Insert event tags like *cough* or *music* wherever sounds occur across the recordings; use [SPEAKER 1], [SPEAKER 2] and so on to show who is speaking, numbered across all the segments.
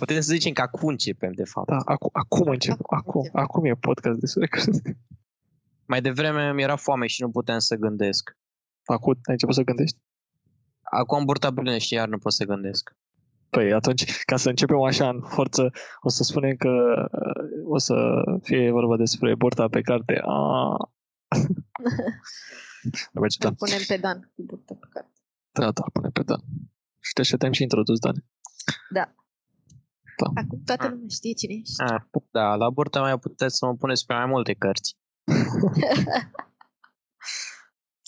[SPEAKER 1] Putem să zicem că acum începem, de fapt.
[SPEAKER 2] Da, acum, acum încep.
[SPEAKER 3] Acum
[SPEAKER 2] Acum,
[SPEAKER 3] începem.
[SPEAKER 2] acum e podcast despre cărți.
[SPEAKER 1] Mai devreme mi era foame și nu puteam să gândesc.
[SPEAKER 2] Acum ai început să gândești?
[SPEAKER 1] Acum am burta plină și iar nu pot să gândesc.
[SPEAKER 2] Păi atunci, ca să începem așa în forță, o să spunem că uh, o să fie vorba despre burta pe carte. A... *laughs* Nu merge, da.
[SPEAKER 3] Îl punem pe Dan cu burtă pe carte.
[SPEAKER 2] Da, da, pune pe Dan. Și te te-am și introdus, Dan.
[SPEAKER 3] Acum toată
[SPEAKER 1] Ah.
[SPEAKER 3] lumea știe cine ești.
[SPEAKER 1] Ah, da, la burta mea puteți să mă puneți pe mai multe cărți. *laughs*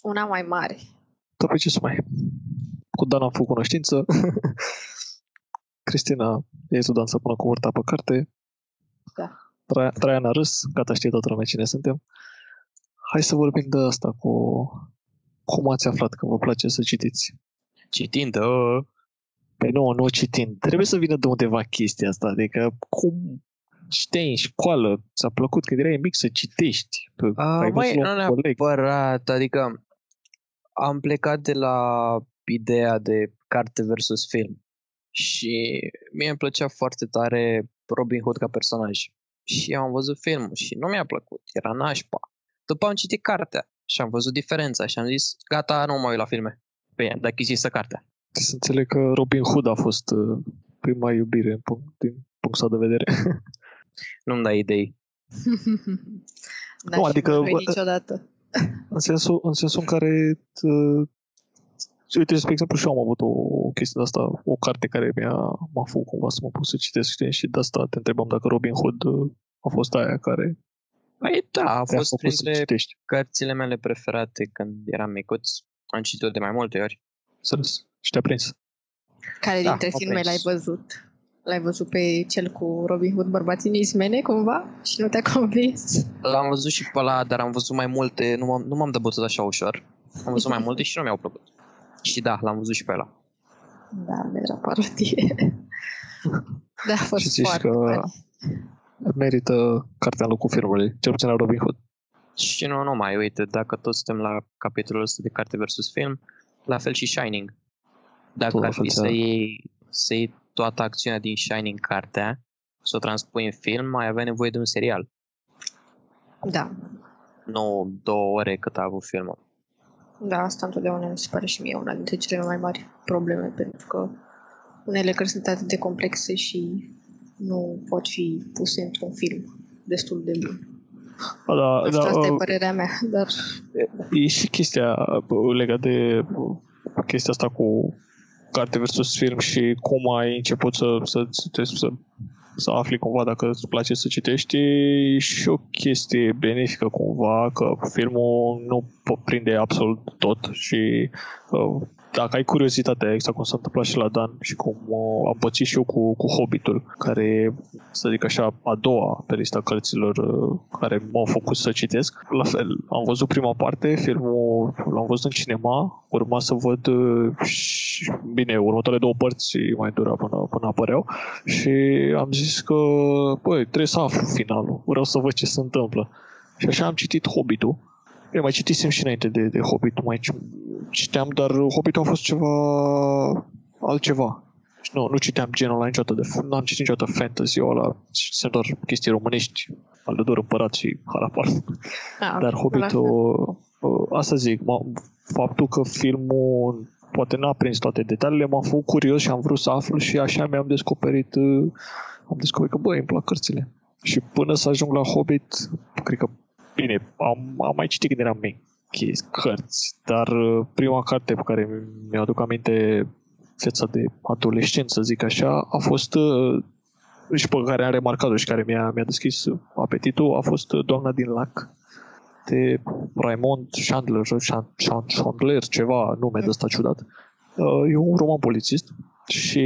[SPEAKER 3] Una mai mare.
[SPEAKER 2] Da, pe ce să mai... Cu Dan am făcut cunoștință. *laughs* Cristina e Dan să pună cu burta pe carte.
[SPEAKER 3] Da.
[SPEAKER 2] Tra- Traian a râs, gata știe toată lumea cine suntem. Hai să vorbim de asta cu... Cum ați aflat că vă place să citiți?
[SPEAKER 1] Citind, uh,
[SPEAKER 2] Păi nu, nu citind. Trebuie să vină de undeva chestia asta. Adică cum citeai în școală, ți-a plăcut că erai mic să citești. Că
[SPEAKER 1] Uh,
[SPEAKER 2] ai
[SPEAKER 1] mai,
[SPEAKER 2] văzut la
[SPEAKER 1] nu
[SPEAKER 2] un coleg.
[SPEAKER 1] neapărat, adică am plecat de la ideea de carte versus film și mie îmi plăcea foarte tare Robin Hood ca personaj și am văzut filmul și nu mi-a plăcut, era nașpa. După am citit cartea și am văzut diferența și am zis, gata, nu mă uit la filme. Bine, dacă există cartea.
[SPEAKER 2] Să înțeleg că Robin Hood a fost uh, prima iubire în punct, din punctul ăsta de vedere. *laughs*
[SPEAKER 1] Nu-mi dai idei. *laughs*
[SPEAKER 3] N-aș
[SPEAKER 2] Nu,
[SPEAKER 3] fi
[SPEAKER 2] adică,
[SPEAKER 3] vorbit
[SPEAKER 2] bă,
[SPEAKER 3] niciodată.
[SPEAKER 2] în, sensul, în sensul în care uh, Uite, spre exemplu, și eu am avut o, o chestie de asta, o carte care mi-a, m-a făcut cumva să mă pun să citesc știi? și de asta te întrebam dacă Robin Hood uh, a fost aia care
[SPEAKER 1] Păi da, a
[SPEAKER 2] te-a
[SPEAKER 1] fost
[SPEAKER 2] făcut să
[SPEAKER 1] printre
[SPEAKER 2] citești.
[SPEAKER 1] cărțile mele preferate când eram micuț. Am citit-o de mai multe ori.
[SPEAKER 2] Înțeles? Și te-a prins.
[SPEAKER 3] Care
[SPEAKER 1] Da,
[SPEAKER 3] dintre
[SPEAKER 1] m-a
[SPEAKER 3] filme
[SPEAKER 1] prins.
[SPEAKER 3] l-ai văzut? L-ai văzut pe cel cu Robin Hood, bărbații nismene, cumva? Și nu te-a convins?
[SPEAKER 1] L-am văzut și pe ăla, dar am văzut mai multe, nu m-am, nu m-am dăbătut așa ușor. Am văzut mai multe și nu mi-au plăcut. Și da, l-am văzut și pe ăla.
[SPEAKER 3] Da, era parodie. *laughs* da, a fost
[SPEAKER 2] Și zici
[SPEAKER 3] foarte
[SPEAKER 2] că-
[SPEAKER 3] funny.
[SPEAKER 2] Merită cartea în locul filmului, cel puțin la Robin Hood.
[SPEAKER 1] Și nu numai, uite, dacă tot suntem la capitolul ăsta de carte versus film, la fel și Shining. Dacă
[SPEAKER 2] Tot la
[SPEAKER 1] ar
[SPEAKER 2] fel,
[SPEAKER 1] fi
[SPEAKER 2] da.
[SPEAKER 1] să iei, să iei toată acțiunea din Shining cartea, să o transpui în film, ai avea nevoie de un serial.
[SPEAKER 3] Da,
[SPEAKER 1] Nu două ore cât a avut filmul.
[SPEAKER 3] da, asta întotdeauna mi se pare și mie una dintre cele mai mari probleme, pentru că unele cărți sunt atât de complexe și nu pot fi puse într-un film destul de bun.
[SPEAKER 2] Da, da,
[SPEAKER 3] Nu știu,
[SPEAKER 2] da,
[SPEAKER 3] asta e
[SPEAKER 2] uh,
[SPEAKER 3] părerea mea, dar
[SPEAKER 2] E și chestia bă, legat de bă, chestia asta cu carte versus film și cum ai început să, să, să, să, să afli cumva dacă îți place să citești. E și o chestie benefică cumva că filmul nu po- prinde absolut tot și uh, dacă ai curiozitate, exact cum s-a întâmplat și la Dan și cum uh, am pățit și eu cu, cu Hobbitul, care e, să zic așa, a doua pe lista cărților uh, care m-au făcut să citesc. La fel, am văzut prima parte, filmul l-am văzut în cinema, urma să văd uh, și, bine, următoarele două părți mai dura până, până apăreau și am zis că, băi, trebuie să aflu finalul, vreau să văd ce se întâmplă. Și așa am citit Hobbitul. Eu mai citisem și înainte de, de Hobbit, mai ci- citeam, dar Hobbitul a fost ceva altceva. Și nu, nu citeam genul ăla niciodată, de, nu am citit niciodată fantasy-ul ăla, citisem doar chestii românești, al de doar împărat și harapar.
[SPEAKER 3] da,
[SPEAKER 2] Dar
[SPEAKER 3] la fel.
[SPEAKER 2] Hobbitul, uh, asta zic, m- faptul că filmul poate n-a prins toate detaliile, m-a făcut curios și am vrut să aflu și așa mi-am descoperit, uh, am descoperit că, băi, îmi plac cărțile. Și până să ajung la Hobbit, cred că, bine, am, am mai citit când eram mic chestii, cărți, dar uh, prima carte pe care mi-aduc aminte viața de adolescent, să zic așa, a fost uh, și pe care am remarcat-o și care mi-a, mi-a deschis apetitul, a fost uh, Doamna din Lac de Raymond Chandler, Chan- Chan- Chandler, ceva nume de ăsta ciudat. Uh, E un roman polițist și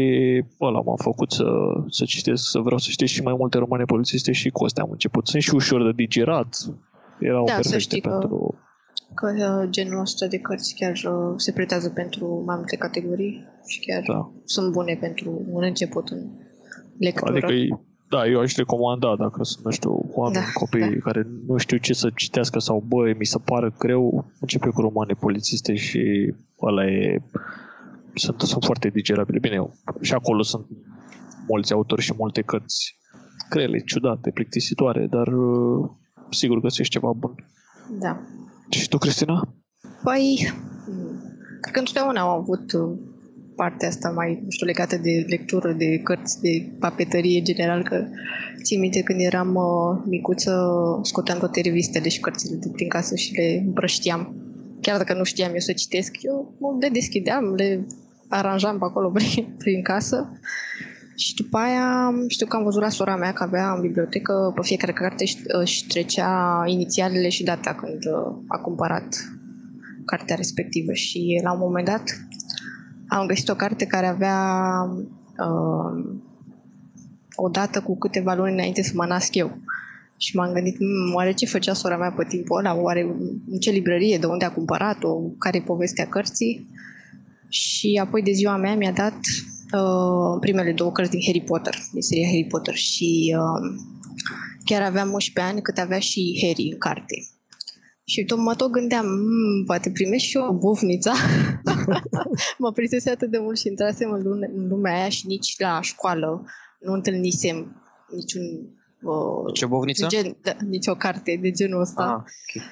[SPEAKER 2] ăla m-a făcut să, să citesc, să vreau să citesc și mai multe romane polițiste și cu astea am început. Sunt și ușor de digerat, erau
[SPEAKER 3] Da, să
[SPEAKER 2] perfecte
[SPEAKER 3] știi că-
[SPEAKER 2] pentru...
[SPEAKER 3] Că uh, genul ăsta de cărți chiar uh, se pretează pentru mai multe categorii și chiar
[SPEAKER 2] Da.
[SPEAKER 3] sunt bune pentru un început în lectură.
[SPEAKER 2] Adică, e- da, eu aș recomanda dacă sunt, nu știu, oameni,
[SPEAKER 3] Da,
[SPEAKER 2] copii
[SPEAKER 3] da.
[SPEAKER 2] care nu știu ce să citească sau, băi, mi se pare greu, începe cu romane polițiste și ăla e... Sunt, sunt foarte digerabile. Bine, și acolo sunt mulți autori și multe cărți grele, ciudate, plictisitoare, dar uh, sigur găsești ceva bun.
[SPEAKER 3] Da.
[SPEAKER 2] Și tu, Cristina?
[SPEAKER 3] Păi, cred că întotdeauna am avut uh, partea asta mai, nu știu, legată de lectură, de cărți, de papetărie general, că țin minte când eram uh, micuță, scoteam toate revistele și cărțile de prin casă și le împrăștiam. Chiar dacă nu știam eu să citesc, eu le deschideam, le aranjam pe acolo prin, *laughs* prin casă. Și după aia știu că am văzut la sora mea că avea în bibliotecă pe fiecare carte își trecea inițialele și data când uh, a cumpărat cartea respectivă și la un moment dat am găsit o carte care avea uh, o dată cu câteva luni înainte să mă nasc eu. Și m-am gândit, mm, oare ce făcea sora mea pe timpul ăla? Oare în ce librărie? De unde a cumpărat-o? Care e povestea cărții? Și apoi de ziua mea mi-a dat uh, primele două cărți din Harry Potter, din seria Harry Potter. Și uh, chiar aveam 11 ani cât avea și Harry în carte. Și tot mă tot gândeam, mmm, poate primesc și eu o bufniță. *laughs* mă prinsese atât de mult și intrasem în, lume, în lumea aia și nici la școală nu întâlnisem niciun...
[SPEAKER 1] Uh, Ce bufniță?
[SPEAKER 3] Gen, da, nici o carte de genul ăsta.
[SPEAKER 1] Ah, okay.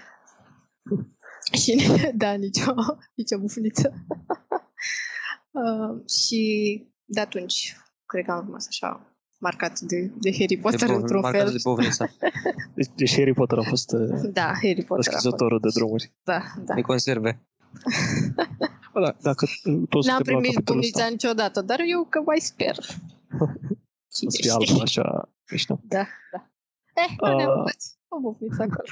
[SPEAKER 3] și *laughs* da, nici o, nici o bufniță. *laughs* uh, și de atunci, cred că am rămas așa marcat de, de Harry Potter de într-un fel.
[SPEAKER 1] de bovnița.
[SPEAKER 2] Deci, deci Harry Potter a fost uh,
[SPEAKER 3] da, Harry Potter
[SPEAKER 2] deschizătorul de drumuri.
[SPEAKER 3] Da, da.
[SPEAKER 1] De conserve.
[SPEAKER 2] Bă, da, dacă toți
[SPEAKER 3] N-am primit bunița niciodată, dar eu că mai sper.
[SPEAKER 2] Cine să fie altfel așa mișto.
[SPEAKER 3] Da, da. Eh, uh, ne o bufniță acolo.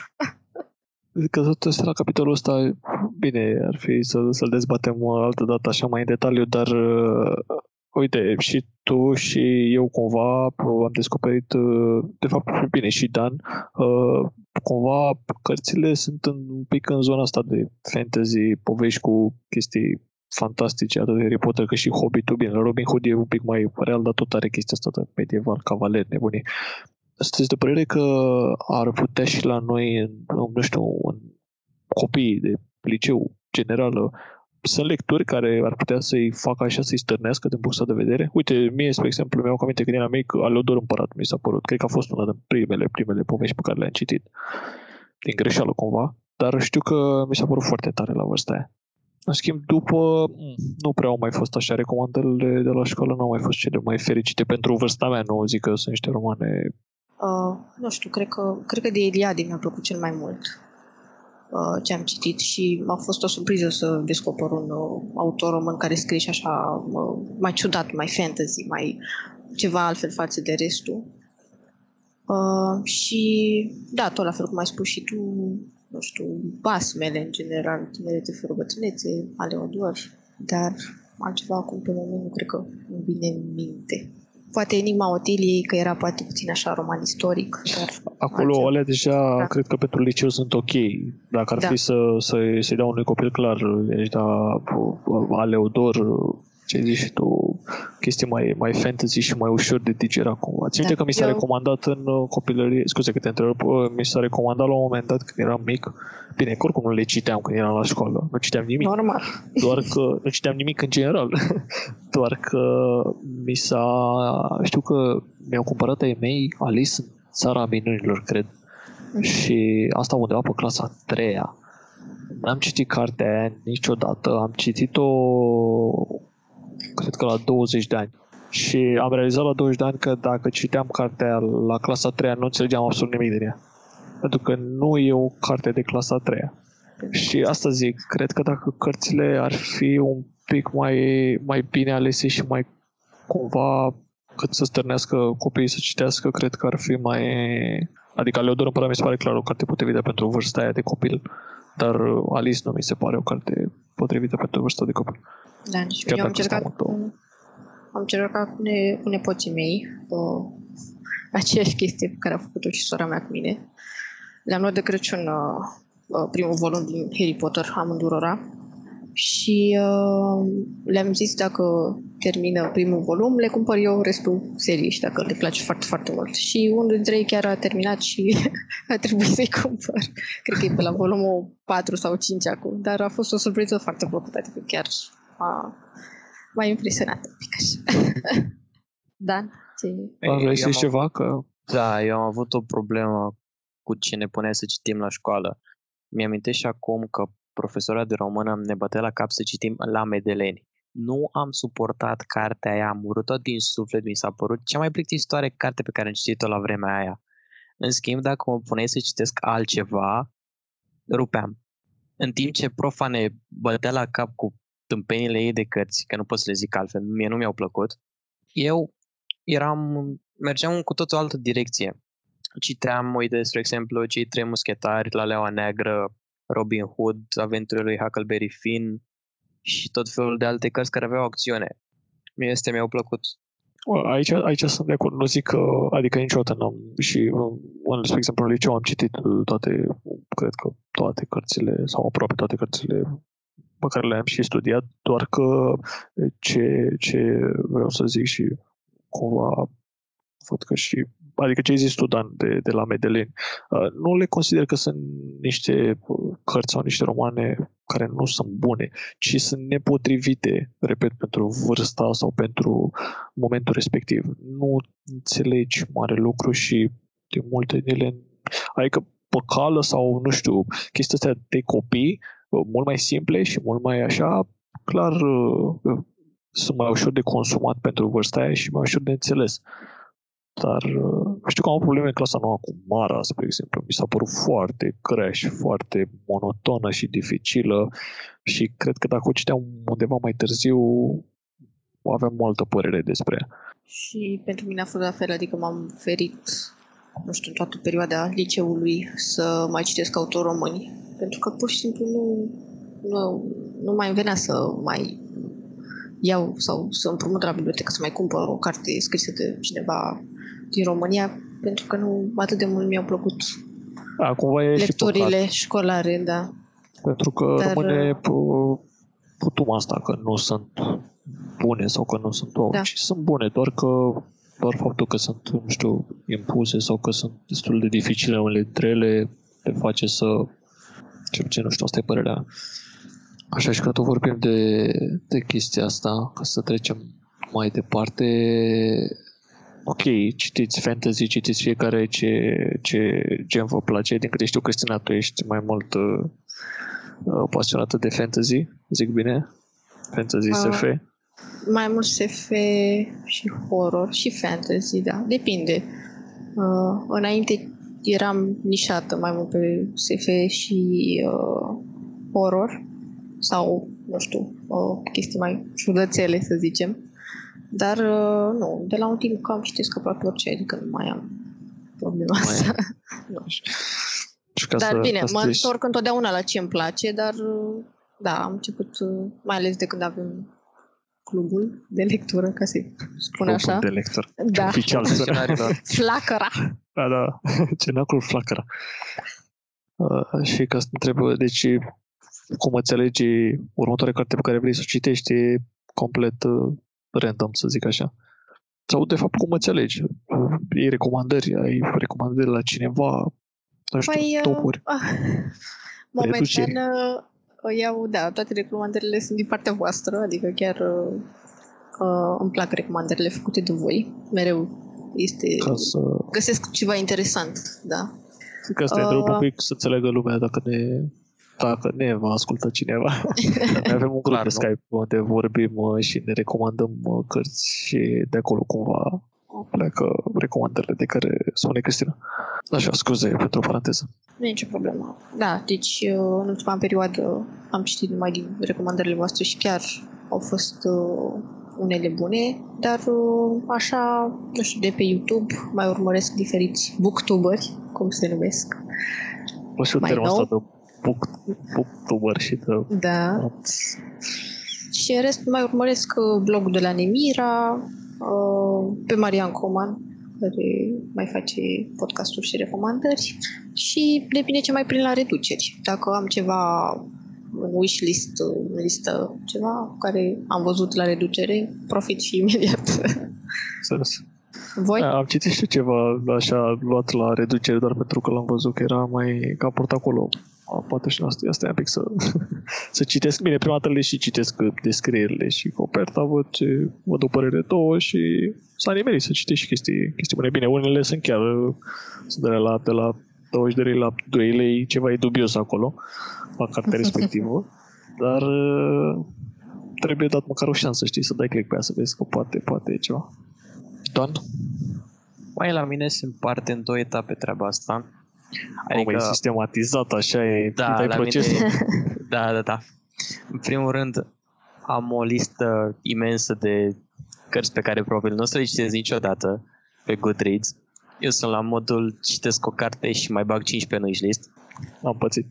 [SPEAKER 2] Că tot este la capitolul ăsta, bine, ar fi să, să-l dezbatem o altă dată așa mai în detaliu, dar uh, Uite, și tu și eu cumva am descoperit, uh, de fapt, bine, și Dan, uh, cumva cărțile sunt în, un pic în zona asta de fantasy, povești cu chestii fantastice, atât de Harry Potter cât și Hobbit-ul. Bine, Robin Hood e un pic mai real, dar tot are chestia asta de medieval, cavaler, nebunii. Sunteți de părere că ar putea și la noi, în, nu știu, în copii de liceu general, sunt lecturi care ar putea să-i facă așa, să-i stârnească din punctul de vedere. Uite, mie, spre exemplu, mi-au aminte când eram mic, Aleodor Împărat mi s-a părut. Cred că a fost una din primele, primele povești pe care le-am citit. Din greșeală, cumva. Dar știu că mi s-a părut foarte tare la vârsta aia. În schimb, după, nu prea au mai fost așa, recomandările de la școală nu au mai fost cele mai fericite pentru vârsta mea, nu zic că sunt niște romane...
[SPEAKER 3] Uh, nu știu, cred că, cred că de Eliade mi-a plăcut cel mai mult. Uh, ce am citit și a fost o surpriză să descoper un uh, autor român care scrie și așa uh, mai ciudat, mai fantasy, mai ceva altfel față de restul. Uh, și da, tot la fel cum ai spus și tu, nu știu, basmele în general, tinerete fără bătrânețe, ale Odor, dar altceva acum pe moment nu cred că îmi vine în minte poate Enigma Otiliei, că era poate puțin așa roman istoric. Dar
[SPEAKER 2] Acolo altceva. alea deja da. cred că pentru liceu sunt ok. Dacă ar da. fi să, să, să-i dau unui copil clar, ești da Aleodor, ce zici și tu, chestii mai, mai fantasy și mai ușor de digerat cumva. Țin da, că mi s-a eu... recomandat în uh, copilărie, scuze că te întreb, uh, mi s-a recomandat la un moment dat când eram mic, bine, că oricum nu le citeam când eram la școală, nu citeam nimic.
[SPEAKER 3] Normal.
[SPEAKER 2] Doar că nu citeam nimic în general, *laughs* doar că mi s-a, știu că mi-au cumpărat ai mei Alice în țara minunilor, cred. Mm. Și asta undeva pe clasa a treia. N-am citit cartea aia niciodată, am citit-o cred că la 20 de ani. Și am realizat la 20 de ani că dacă citeam cartea la clasa 3 nu înțelegeam absolut nimic din ea. Pentru că nu e o carte de clasa 3 Și asta zic, cred că dacă cărțile ar fi un pic mai, mai bine alese și mai cumva cât să stârnească copiii să citească, cred că ar fi mai... Adică Leodor Împărat mi se pare clar o carte potrivită pentru vârsta aia de copil, dar Alice nu mi se pare o carte potrivită pentru vârsta de copil.
[SPEAKER 3] Da, nici eu am încercat, cu, am încercat cu, ne, cu nepoții mei o, aceeași chestie pe care a făcut-o și sora mea cu mine. Le-am luat de Crăciun uh, uh, primul volum din Harry Potter, amândurora, și uh, le-am zis dacă termină primul volum, le cumpăr eu restul seriei și dacă le place foarte, foarte mult. Și unul dintre ei chiar a terminat și *laughs* a trebuit să-i cumpăr. Cred că e pe la volumul 4 sau 5 acum, dar a fost o surpriză foarte plăcută, adică chiar m-a, m-a impresionat un pic așa. *laughs* Dan,
[SPEAKER 2] Dar vrei să
[SPEAKER 1] Eu am
[SPEAKER 2] ceva? Că...
[SPEAKER 1] Da, eu am avut o problemă cu ce ne punea să citim la școală. Mi-amintesc și acum că profesora de română ne bătea la cap să citim la Medeleni. Nu am suportat cartea aia, am urât-o din suflet, mi s-a părut cea mai plictisitoare carte pe care am citit-o la vremea aia. În schimb, dacă mă puneai să citesc altceva, rupeam. În timp ce profa ne bătea la cap cu tâmpenile ei de cărți, că nu pot să le zic altfel, mie nu mi-au plăcut, eu eram, mergeam în cu tot o altă direcție. Citeam, uite, spre exemplu, Cei trei muschetari, La Leaua Neagră, Robin Hood, Aventurile lui Huckleberry Finn și tot felul de alte cărți care aveau acțiune. Mie este mi-au plăcut.
[SPEAKER 2] Bă, Aici, aici sunt de acord. Nu zic că, adică niciodată n-am, și uh, în, spre exemplu, în liceu am citit uh, toate, cred că toate cărțile, sau aproape toate cărțile pe care le-am și studiat, doar că ce, ce vreau să zic și cumva văd că și, adică ce ai zis tu, Dan, de, de la Medelin, uh, nu le consider că sunt niște uh, cărți sau niște romane care nu sunt bune, ci sunt nepotrivite, repet, pentru vârsta sau pentru momentul respectiv. Nu înțelegi mare lucru și de multe din ele, adică pe cală sau, nu știu, chestia astea de copii, uh, mult mai simple și mult mai așa, clar uh, sunt mai ușor de consumat pentru vârsta aia și mai ușor de înțeles. Dar uh, știu că am probleme în clasa nouă cu Mara, spre exemplu. Mi s-a părut foarte grea și foarte monotonă și dificilă și cred că dacă o citeam undeva mai târziu, aveam multă părere despre ea.
[SPEAKER 3] Și pentru mine a fost la fel, adică m-am ferit, nu știu, în toată perioada liceului să mai citesc autori români. Pentru că pur și simplu nu, nu, nu mai îmi venea să mai iau sau să împrumut la bibliotecă să mai cumpăr o carte scrisă de cineva din România, pentru că nu atât de mult mi-au plăcut
[SPEAKER 2] A, cumva e și
[SPEAKER 3] lecturile
[SPEAKER 2] păcat,
[SPEAKER 3] școlare, da.
[SPEAKER 2] pentru că
[SPEAKER 3] Dar,
[SPEAKER 2] rămâne pu- putum asta că nu sunt bune sau că nu sunt wow,
[SPEAKER 3] Da.
[SPEAKER 2] ci sunt bune, doar că doar faptul că sunt, nu știu, impuse sau că sunt destul de dificile unele dintre ele te face să ce puțin, nu știu, asta e părerea mea. Așa și că tot vorbim de, de chestia asta, ca să trecem mai departe. Ok, citiți fantasy, citiți fiecare ce, ce gen vă place. Din câte știu, Cristina, tu ești mai mult uh, uh, pasionată de fantasy, zic bine? Fantasy
[SPEAKER 3] Ah.
[SPEAKER 2] SF.
[SPEAKER 3] Mai mult SF și horror și fantasy, da. Depinde. Uh, înainte eram nișată mai mult pe SF și uh, horror sau, nu știu, uh, chestii mai ciudățele, să zicem. Dar, uh, nu, de la un timp cam citesc aproape orice, adică nu mai am problema
[SPEAKER 2] Mai
[SPEAKER 3] asta. *laughs*
[SPEAKER 2] Și ca
[SPEAKER 3] Dar
[SPEAKER 2] să,
[SPEAKER 3] bine,
[SPEAKER 2] ca să
[SPEAKER 3] mă
[SPEAKER 2] treci-
[SPEAKER 3] întorc întotdeauna la ce îmi place, dar uh, da, am început, uh, mai ales de când avem clubul de lectură, ca să spun
[SPEAKER 2] Clubul
[SPEAKER 3] așa.
[SPEAKER 2] de lector.
[SPEAKER 3] Da,
[SPEAKER 2] Oficial *laughs* sună.
[SPEAKER 1] Funcționarilor.
[SPEAKER 3] flacăra.
[SPEAKER 2] Da, da. *laughs* Cenacul flacăra. Uh, și ca să te întreb, deci, cum înțelegi următoarea carte pe care vrei să o citești e complet uh, random, să zic așa. Sau, de fapt, cum înțelegi? Uh, Iei recomandări, ai recomandări la cineva, nu știu,
[SPEAKER 3] Păi, uh,
[SPEAKER 2] topuri.
[SPEAKER 3] ah, momentan uh, iau, da, toate recomandările sunt din partea voastră, adică chiar uh, uh, îmi plac recomandările făcute de voi. Mereu este...
[SPEAKER 2] Ca să,
[SPEAKER 3] Găsesc ceva interesant, da.
[SPEAKER 2] ca să te întreb un
[SPEAKER 3] Uh,
[SPEAKER 2] pic, să înțeleagă lumea dacă ne dacă ne va asculta cineva. Noi *laughs* avem un grup
[SPEAKER 1] Clar,
[SPEAKER 2] pe
[SPEAKER 1] nu?
[SPEAKER 2] Skype unde vorbim uh, și ne recomandăm uh, cărți și de acolo cumva pleacă recomandările de care spune Cristina. Așa, scuze pentru paranteză.
[SPEAKER 3] Nu e nicio problemă. Da, deci uh, în ultima perioadă am citit numai din recomandările voastre și chiar au fost uh, unele bune, dar uh, așa, nu știu, de pe YouTube mai urmăresc diferiți booktuberi, cum se numesc.
[SPEAKER 2] O și
[SPEAKER 3] Mai
[SPEAKER 2] termenul
[SPEAKER 3] nou?
[SPEAKER 2] ăsta de book, booktuber și de...
[SPEAKER 3] Da. Și în rest mai urmăresc uh, blogul de la Nemira, uh, pe Marian Coman, care mai face podcasturi și recomandări și depinde ce mai prind la reduceri. Dacă am ceva în wishlist, în listă, ceva care am văzut la reducere, profit și imediat.
[SPEAKER 2] Înțeles.
[SPEAKER 3] Voi?
[SPEAKER 2] Da, am citit și ceva așa luat la reducere doar pentru că l-am văzut că era mai ca port acolo A, poate și asta, asta e un pic să, *laughs* să citesc. Bine, prima dată le și citesc descrierile și coperta, văd, ce, văd o părere două și s-a nimerit să citești și chestii, chestii bune. Bine, unele sunt chiar sunt de la, de la 20 de lei la 2 lei, ceva e dubios acolo, la cartea *laughs* respectivă, dar trebuie dat măcar o șansă, știi, să dai click pe ea, să vezi că poate, poate e ceva. Don?
[SPEAKER 1] Mai la mine se împarte în două etape treaba asta.
[SPEAKER 2] Adică... Mamă, e sistematizat, așa e,
[SPEAKER 1] da,
[SPEAKER 2] la procesul. Mine...
[SPEAKER 1] da, da, da. În primul rând, am o listă imensă de cărți pe care probabil nu o să le citesc niciodată pe Goodreads. Eu sunt la modul citesc o carte și mai bag 5 pe wishlist.
[SPEAKER 2] Am pățit.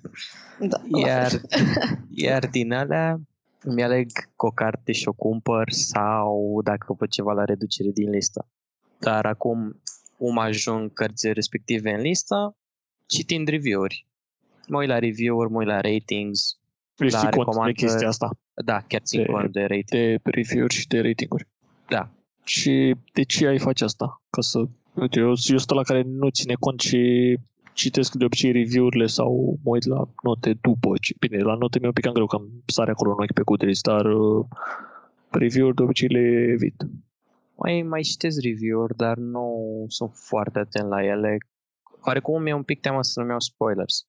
[SPEAKER 3] Da,
[SPEAKER 1] iar, *laughs* iar din alea îmi aleg o carte și o cumpăr sau dacă văd ceva la reducere din listă. Dar acum cum ajung cărțile respective în listă, citind review-uri. Mă uit la review-uri, mă uit la ratings,
[SPEAKER 2] deci la recomandări. de chestia asta.
[SPEAKER 1] Da, chiar țin de, cont de rating.
[SPEAKER 2] De review-uri și de ratinguri.
[SPEAKER 1] Da.
[SPEAKER 2] Și de ce ai face asta? Ca să... Uite, eu, eu sunt la care nu ține cont și citesc de obicei review-urile sau mă uit la note după. Bine, la note mi-e un pic greu că am sare acolo în ochi pe Goodreads, dar uh, review-uri de obicei le evit.
[SPEAKER 1] Mai, mai citesc review-uri, dar nu sunt foarte atent la ele. Oarecum mi-e un pic teamă să nu iau spoilers.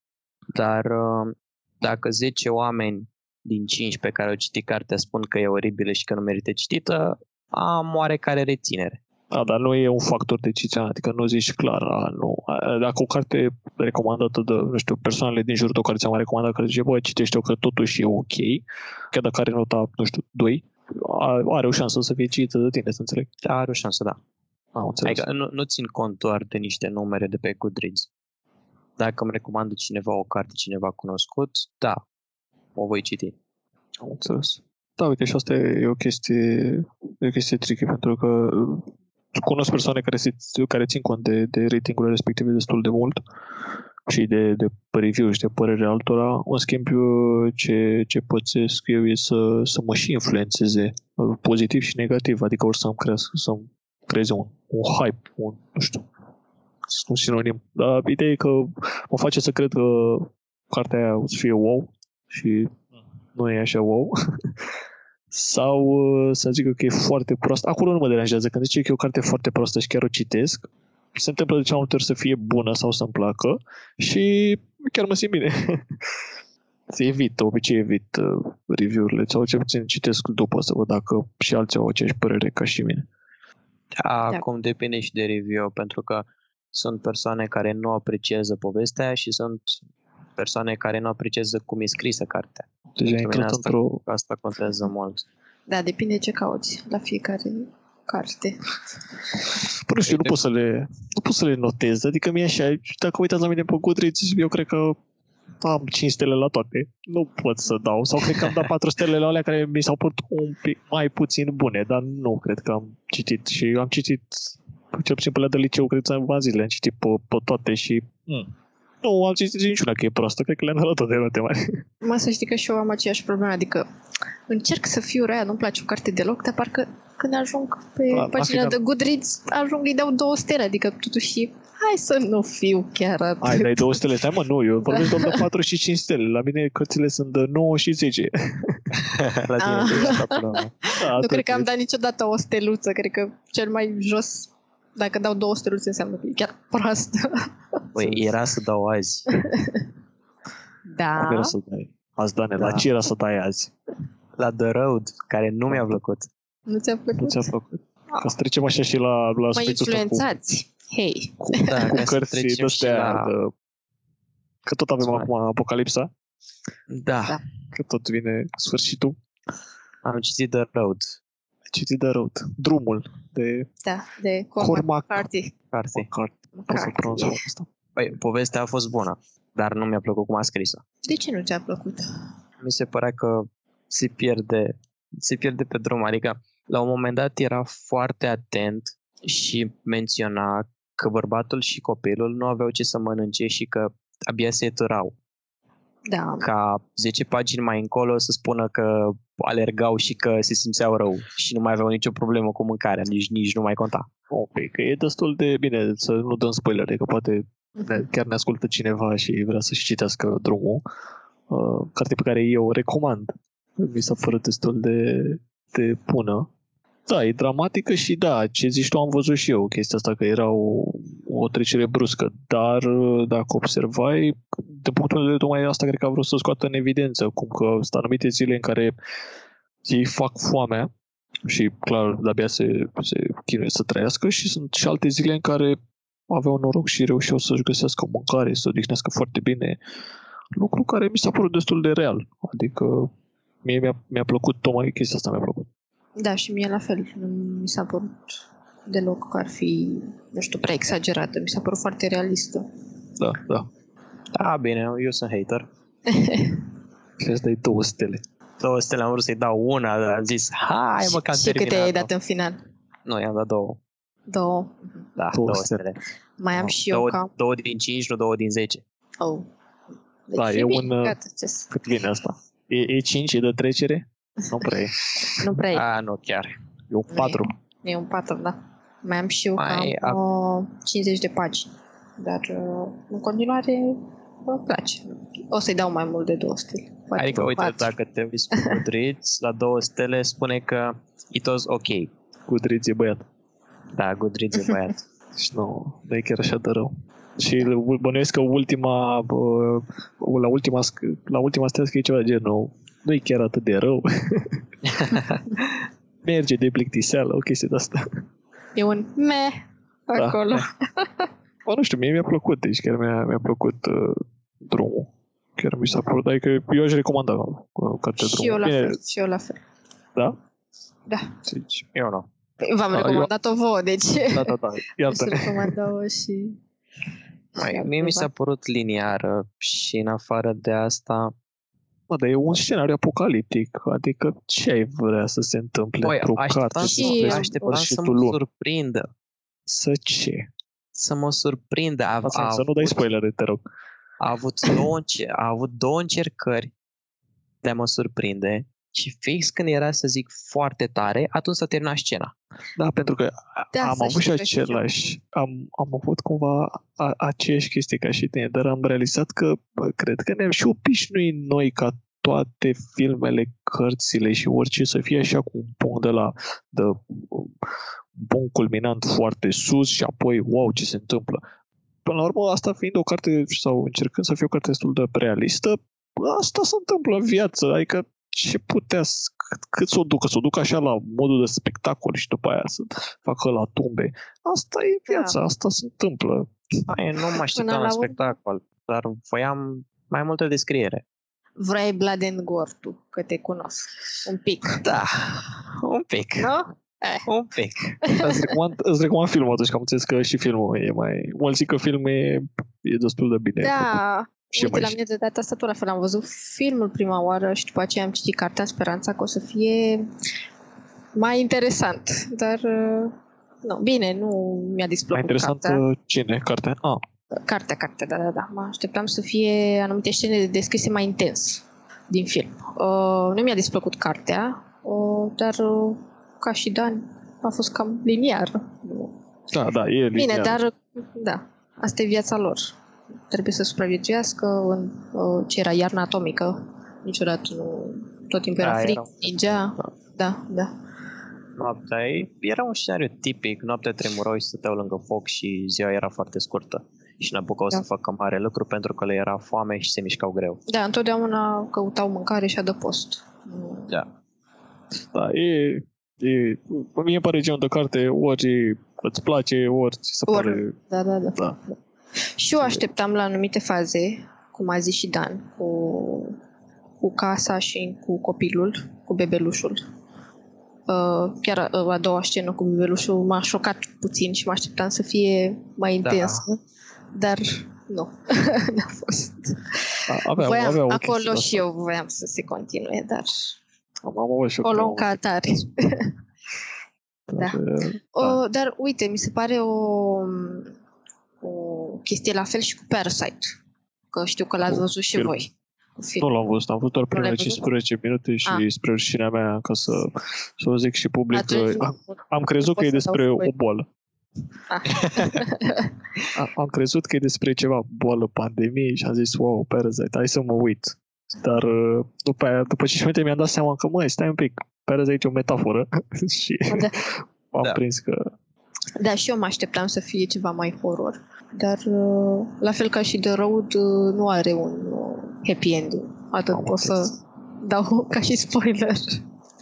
[SPEAKER 1] Dar uh, dacă 10 oameni din 5 pe care au citit cartea spun că e oribilă și că nu merită citită, am oarecare reținere.
[SPEAKER 2] Da, dar nu e un factor decizional, adică nu zici clar, a, nu. Dacă o carte recomandată de, nu știu, persoanele din jurul tău care ți-au mai recomandat, care zice, băi, citește-o că totuși e ok, chiar dacă are nota, nu știu, 2, are o șansă să fie citită de tine, să înțeleg.
[SPEAKER 1] Da, are o șansă, da.
[SPEAKER 2] Am înțeles.
[SPEAKER 1] Adică nu, nu țin cont doar de niște numere de pe Goodreads. Dacă îmi recomandă cineva o carte, cineva cunoscut, da, o voi citi.
[SPEAKER 2] Am înțeles. Da, uite, și asta e o chestie, e o chestie tricky, pentru că cunosc persoane care, se, care țin cont de, de ratingurile respective destul de mult și de, de review și de părere altora. În schimb, ce, ce pățesc eu e să, să mă și influențeze pozitiv și negativ, adică ori să-mi crească, să-mi creeze un, un hype, un, nu știu, un sinonim. Dar ideea e că mă face să cred că cartea aia o să fie wow și nu e așa wow. *laughs* Sau să zic că e foarte proastă. Acolo nu mă deranjează. Când zice că e o carte foarte proastă și chiar o citesc, se întâmplă de cea multe ori să fie bună sau să-mi placă și chiar mă simt bine. *laughs* evit, obicei evit uh, review-urile sau ce puțin citesc după să văd dacă și alții au aceeași părere ca și mine.
[SPEAKER 1] Da, da. acum depinde și de review, pentru că sunt persoane care nu apreciază povestea și sunt persoane care nu apreciază cum e scrisă cartea.
[SPEAKER 2] Deci asta, într-o...
[SPEAKER 1] asta contează mult.
[SPEAKER 3] Da, depinde ce cauți la fiecare carte.
[SPEAKER 2] Păi nu știu, nu pot să le, nu pot să le notez. Adică mie așa, dacă uitați la mine pe Goodreads, eu cred că am 5 stele la toate. Nu pot să dau. Sau cred că am dat 4 stele la alea care mi s-au părut un pic mai puțin bune, dar nu cred că am citit. Și am citit, cel puțin pe de liceu, cred că am zile, am citit pe, pe toate și mm. Nu, am citit niciuna că e proastă, cred că le-am dat toate note mari. *laughs*
[SPEAKER 3] Mă, să știi că și eu am aceeași problemă, adică încerc să fiu rea, nu-mi place o carte deloc, dar parcă când ajung pe La, pagina de Goodreads, ajung, îi dau două stele, adică totuși hai să nu fiu chiar atât.
[SPEAKER 2] Hai, dai două stele, stai mă, nu, eu vorbesc doar de 4 și 5 stele, la mine cărțile sunt de 9 și 10. *laughs*
[SPEAKER 1] la tine, ah.
[SPEAKER 3] da, nu cred că am dat niciodată o steluță, cred că cel mai jos dacă dau două steluțe înseamnă că e chiar proastă.
[SPEAKER 1] Păi era să dau azi.
[SPEAKER 3] Da.
[SPEAKER 2] Era să dai. Azi, Doamne, da. la ce era să dai azi?
[SPEAKER 1] La The Road, care nu mi-a plăcut.
[SPEAKER 3] Nu ți-a plăcut?
[SPEAKER 2] Nu ți-a plăcut. Ca să trecem așa și la, la
[SPEAKER 3] Mă influențați. Cu, Hei.
[SPEAKER 2] Cu, da, *laughs* cu cărți de astea. La... De, că tot avem acum Apocalipsa.
[SPEAKER 1] Da. da.
[SPEAKER 2] Că tot vine sfârșitul.
[SPEAKER 1] Am citit The Road
[SPEAKER 2] citit de Road. Drumul de,
[SPEAKER 3] da, de Cormac
[SPEAKER 1] Carty. Carty.
[SPEAKER 2] Carty.
[SPEAKER 1] Păi, povestea a fost bună, dar nu mi-a plăcut cum a scris-o.
[SPEAKER 3] De ce nu ți-a plăcut?
[SPEAKER 1] Mi se părea că se pierde, se pierde pe drum, adică la un moment dat era foarte atent și menționa că bărbatul și copilul nu aveau ce să mănânce și că abia se eturau.
[SPEAKER 3] Da.
[SPEAKER 1] Ca 10 pagini mai încolo să spună că alergau și că se simțeau rău și nu mai aveau nicio problemă cu mâncarea, nici, nici nu mai conta.
[SPEAKER 2] Ok, că e destul de bine să nu dăm spoilere, că poate ne- chiar ne ascultă cineva și vrea să-și citească drumul, uh, carte pe care eu o recomand. Mi s-a părut destul de, de bună. Da, e dramatică și da, ce zici tu am văzut și eu chestia asta, că era o, o trecere bruscă, dar uh, dacă observai, de punctul meu de vedere, tocmai asta cred că a vrut să scoată în evidență, cum că sunt anumite zile în care ei fac foamea și clar de-abia se, se chinuie să trăiască și sunt și alte zile în care aveau noroc și reușeau să-și găsească mâncare, să odihnească foarte bine, lucru care mi s-a părut destul de real. Adică mie mi-a, mi-a plăcut, tocmai chestia asta mi-a plăcut.
[SPEAKER 3] Da, și mie la fel. Nu mi s-a părut deloc că ar fi, nu știu, prea exagerată. Mi s-a părut foarte realistă.
[SPEAKER 2] Da, da.
[SPEAKER 1] Da, bine, eu sunt hater. *laughs*
[SPEAKER 2] Și asta e două stele.
[SPEAKER 1] Două stele am vrut să-i dau una, dar am zis, hai mă că am
[SPEAKER 3] și câte
[SPEAKER 1] terminat.
[SPEAKER 3] ai dat în final?
[SPEAKER 1] Nu, i-am dat două.
[SPEAKER 3] Două.
[SPEAKER 1] Da,
[SPEAKER 2] Două
[SPEAKER 1] două,
[SPEAKER 2] stele.
[SPEAKER 1] stele.
[SPEAKER 3] Mai am
[SPEAKER 1] Nu,
[SPEAKER 3] și eu
[SPEAKER 1] două,
[SPEAKER 3] cam...
[SPEAKER 1] două din 5, nu două din 10.
[SPEAKER 3] Oh. Deci
[SPEAKER 2] Da, e
[SPEAKER 3] bine,
[SPEAKER 2] un, uh,
[SPEAKER 3] Gata, ce să-
[SPEAKER 2] Cât vine asta? *laughs* E, e 5, e de trecere? Nu prea e.
[SPEAKER 3] nu prea e.
[SPEAKER 1] A, nu chiar.
[SPEAKER 2] E un 4.
[SPEAKER 3] E un 4, da. Mai am și eu
[SPEAKER 1] Mai
[SPEAKER 3] cam uh, 50 de pagini. Dar uh, în continuare îmi place. O să-i dau mai mult de două stele. Poate
[SPEAKER 1] Adică, uite,
[SPEAKER 3] patru.
[SPEAKER 1] dacă te uiți pe *laughs* Goodreads, la două stele spune că it was ok.
[SPEAKER 2] Goodreads e băiat.
[SPEAKER 1] Da, Goodreads e băiat. *laughs*
[SPEAKER 2] Deci nu, nu e chiar așa de rău. Și bănuiesc că ultima, bă, la ultima, sc- la ultima stea scrie ceva de genul, nu e chiar atât de rău. *laughs* Merge de plictiseală, o chestie de asta.
[SPEAKER 3] E un me
[SPEAKER 2] Da.
[SPEAKER 3] acolo. *laughs*
[SPEAKER 2] Bă, nu știu, mie mi-a plăcut, deci chiar mi-a, mi-a plăcut uh, drumul. Chiar mi s-a părut, adică eu aș recomanda uh, cartea
[SPEAKER 3] și
[SPEAKER 2] drumul.
[SPEAKER 3] eu la
[SPEAKER 2] Bine,
[SPEAKER 3] fel. Și eu la fel.
[SPEAKER 2] Da?
[SPEAKER 3] Da.
[SPEAKER 2] Deci,
[SPEAKER 1] Eu nu.
[SPEAKER 3] V-am
[SPEAKER 2] A,
[SPEAKER 3] recomandat-o vouă, deci
[SPEAKER 2] da, da, da, *laughs*
[SPEAKER 3] aș
[SPEAKER 2] iartă-ne.
[SPEAKER 3] recomanda-o și...
[SPEAKER 1] Mai, mie mi s-a părut liniară și în afară de asta,
[SPEAKER 2] Mă, dar e un scenariu apocaliptic, adică ce ai vrea să se întâmple
[SPEAKER 1] Băi,
[SPEAKER 2] într-o
[SPEAKER 1] așteptam,
[SPEAKER 2] carte
[SPEAKER 3] Și-
[SPEAKER 2] despre
[SPEAKER 1] așteptam să
[SPEAKER 2] sfârșitul
[SPEAKER 1] mă
[SPEAKER 2] lumii?
[SPEAKER 1] surprindă.
[SPEAKER 2] Să ce?
[SPEAKER 1] Să mă surprindă. A,
[SPEAKER 2] Asta,
[SPEAKER 1] a,
[SPEAKER 2] să nu dai
[SPEAKER 1] avut-
[SPEAKER 2] spoilere, te rog.
[SPEAKER 1] a avut, două, înce- a avut două încercări de a mă surprinde și fix când era să zic foarte tare, atunci s-a terminat scena.
[SPEAKER 2] Da, pentru că
[SPEAKER 3] Da,
[SPEAKER 2] am
[SPEAKER 3] să
[SPEAKER 2] avut și
[SPEAKER 3] știi că și eu.
[SPEAKER 2] același, am, am avut cumva a, aceeași chestie ca și tine, dar am realizat că bă, cred că ne-am și obișnuit noi ca toate filmele, cărțile și orice să fie așa cu un punct de la de, un punct culminant foarte sus și apoi, wow, ce se întâmplă. Până la urmă, asta fiind o carte sau încercând să fie o carte destul de realistă, asta se întâmplă în viață, adică ce putea, să- cât, cât să o ducă, să o ducă așa la modul de spectacol și după aia să facă la tumbe. Asta e viața,
[SPEAKER 3] Da.
[SPEAKER 2] asta se întâmplă.
[SPEAKER 1] Ai, nu mă așteptam
[SPEAKER 3] la
[SPEAKER 1] la
[SPEAKER 3] urmă-
[SPEAKER 1] spectacol, dar voiam mai multă descriere.
[SPEAKER 3] Vrei Blood and Gore tu, că te cunosc. Un pic.
[SPEAKER 1] Da, un pic.
[SPEAKER 3] Nu? Eh.
[SPEAKER 1] Un pic. *laughs*
[SPEAKER 2] îți, recomand, îți recomand filmul atunci, că am înțeles că și filmul e mai... Mulți zic că filmul e, e destul de bine. făcut.
[SPEAKER 3] Da,
[SPEAKER 2] Și
[SPEAKER 3] Uite,
[SPEAKER 2] mai
[SPEAKER 3] la
[SPEAKER 2] și-
[SPEAKER 3] mine de data asta tot la fel. Am văzut filmul prima oară și după aceea am citit cartea în speranța că o să fie mai interesant. Dar, uh, nu, bine, nu mi-a
[SPEAKER 2] Mai
[SPEAKER 3] displăcut
[SPEAKER 2] interesant
[SPEAKER 3] cartea.
[SPEAKER 2] uh, cine? Cartea? Ah,
[SPEAKER 3] Cartea, cartea, da, da, da. Mă așteptam să fie anumite scene descrise mai intens din film. Uh, nu mi-a displăcut cartea, uh, dar uh, ca și Dan a fost cam liniar.
[SPEAKER 2] da, da, e
[SPEAKER 3] Bine,
[SPEAKER 2] linear.
[SPEAKER 3] dar da, asta e viața lor. Trebuie să supraviețuiască în uh, ce era iarna atomică. Niciodată nu... Tot timpul era
[SPEAKER 1] Da,
[SPEAKER 3] frig,
[SPEAKER 1] era-
[SPEAKER 3] ningea. Da, da.
[SPEAKER 1] Noaptea e- era un scenariu tipic. Noaptea tremurau și stăteau lângă foc și ziua era foarte scurtă. Și n-apucau
[SPEAKER 3] Da.
[SPEAKER 1] să facă mare lucru pentru că le era foame și se mișcau greu.
[SPEAKER 3] Da, întotdeauna căutau mâncare și adăpost. Nu-
[SPEAKER 1] Da.
[SPEAKER 2] Da, e, e, mie îmi pare genul de carte, ori îți place, ori ți se
[SPEAKER 3] Ori-
[SPEAKER 2] pare...
[SPEAKER 3] Da, da, da.
[SPEAKER 2] Da.
[SPEAKER 3] Și eu așteptam la anumite faze, cum a zis și Dan, cu, cu casa și cu copilul, cu bebelușul. Uh, chiar uh, a doua scenă cu bebelușul m-a șocat puțin și mă așteptam să fie mai
[SPEAKER 1] Da.
[SPEAKER 3] intensă, dar nu, *laughs* n-a fost.
[SPEAKER 2] A- Avea,
[SPEAKER 3] voiam,
[SPEAKER 2] avea o
[SPEAKER 3] acolo
[SPEAKER 2] chestie de
[SPEAKER 3] și
[SPEAKER 2] asta.
[SPEAKER 3] eu voiam să se continue, dar
[SPEAKER 2] Am, am avut și eu
[SPEAKER 3] o luăm
[SPEAKER 2] câteva
[SPEAKER 3] ca atare. *laughs* Da.
[SPEAKER 2] Dar,
[SPEAKER 3] O, dar uite, mi se pare o, o chestie la fel și cu Parasite. Că știu că l-ați
[SPEAKER 2] Cu
[SPEAKER 3] văzut și
[SPEAKER 2] film.
[SPEAKER 3] voi. Cu
[SPEAKER 2] Nu
[SPEAKER 3] film.
[SPEAKER 2] l-am văzut, am văzut doar
[SPEAKER 3] Nu l-ai
[SPEAKER 2] primele
[SPEAKER 3] văzut?
[SPEAKER 2] 15 minute și
[SPEAKER 3] Ah.
[SPEAKER 2] spre rușinea mea, ca să, să o zic și public,
[SPEAKER 3] Atunci
[SPEAKER 2] că
[SPEAKER 3] nu-
[SPEAKER 2] am, am crezut
[SPEAKER 3] nu
[SPEAKER 2] că e
[SPEAKER 3] pot să dau
[SPEAKER 2] despre o
[SPEAKER 3] spoiler.
[SPEAKER 2] boală.
[SPEAKER 3] Ah. *laughs*
[SPEAKER 2] A- am crezut că e despre ceva boală, pandemie și am zis, wow, Parasite, hai să mă uit. Dar uh, după, aia, după 5 minute mi-am dat seama că, măi, stai un pic, Parasite e o metaforă *laughs* și
[SPEAKER 3] Da.
[SPEAKER 2] am
[SPEAKER 1] Da.
[SPEAKER 2] prins că
[SPEAKER 3] Da, și eu mă așteptam să fie ceva mai horror. Dar, uh, la fel ca și The Road, uh, nu are un uh, happy ending. Atât
[SPEAKER 2] Am
[SPEAKER 3] pot să
[SPEAKER 2] înțeles.
[SPEAKER 3] dau ca și spoiler.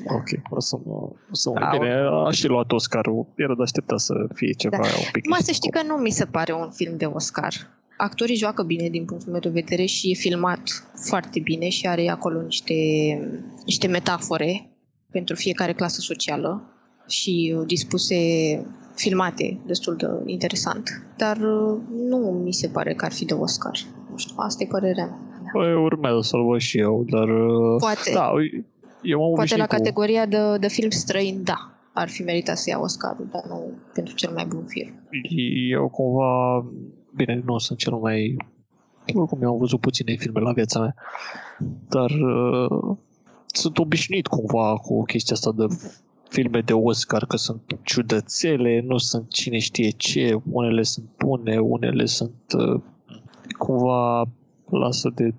[SPEAKER 2] Ok, o să mă... O să mă
[SPEAKER 1] Da,
[SPEAKER 2] bine, a și luat Oscarul. Era de așteptat să fie ceva
[SPEAKER 3] Da.
[SPEAKER 2] un pic...
[SPEAKER 3] Mă, să știi că nu mi se pare un film de Oscar. Actorii joacă bine din punctul meu de vedere și e filmat foarte bine și are acolo niște, niște metafore pentru fiecare clasă socială și uh, dispuse, filmate destul de interesant. Dar uh, nu mi se pare că ar fi de Oscar. Nu știu, asta e părerea mea.
[SPEAKER 2] Păi, urmează să-l văd și eu, dar... uh,
[SPEAKER 3] Poate,
[SPEAKER 2] Da, eu am
[SPEAKER 3] poate la
[SPEAKER 2] obișnuit cu...
[SPEAKER 3] categoria de, de film străin, da, ar fi meritat să ia Oscarul, dar nu pentru cel mai bun film.
[SPEAKER 2] Eu cumva... Bine, nu sunt cel mai... Oricum, eu am văzut puține filme la viața mea. Dar uh, sunt obișnuit cumva cu chestia asta de filme de Oscar, că sunt ciudățele, nu sunt cine știe ce, unele sunt bune, unele sunt uh, cumva lasă de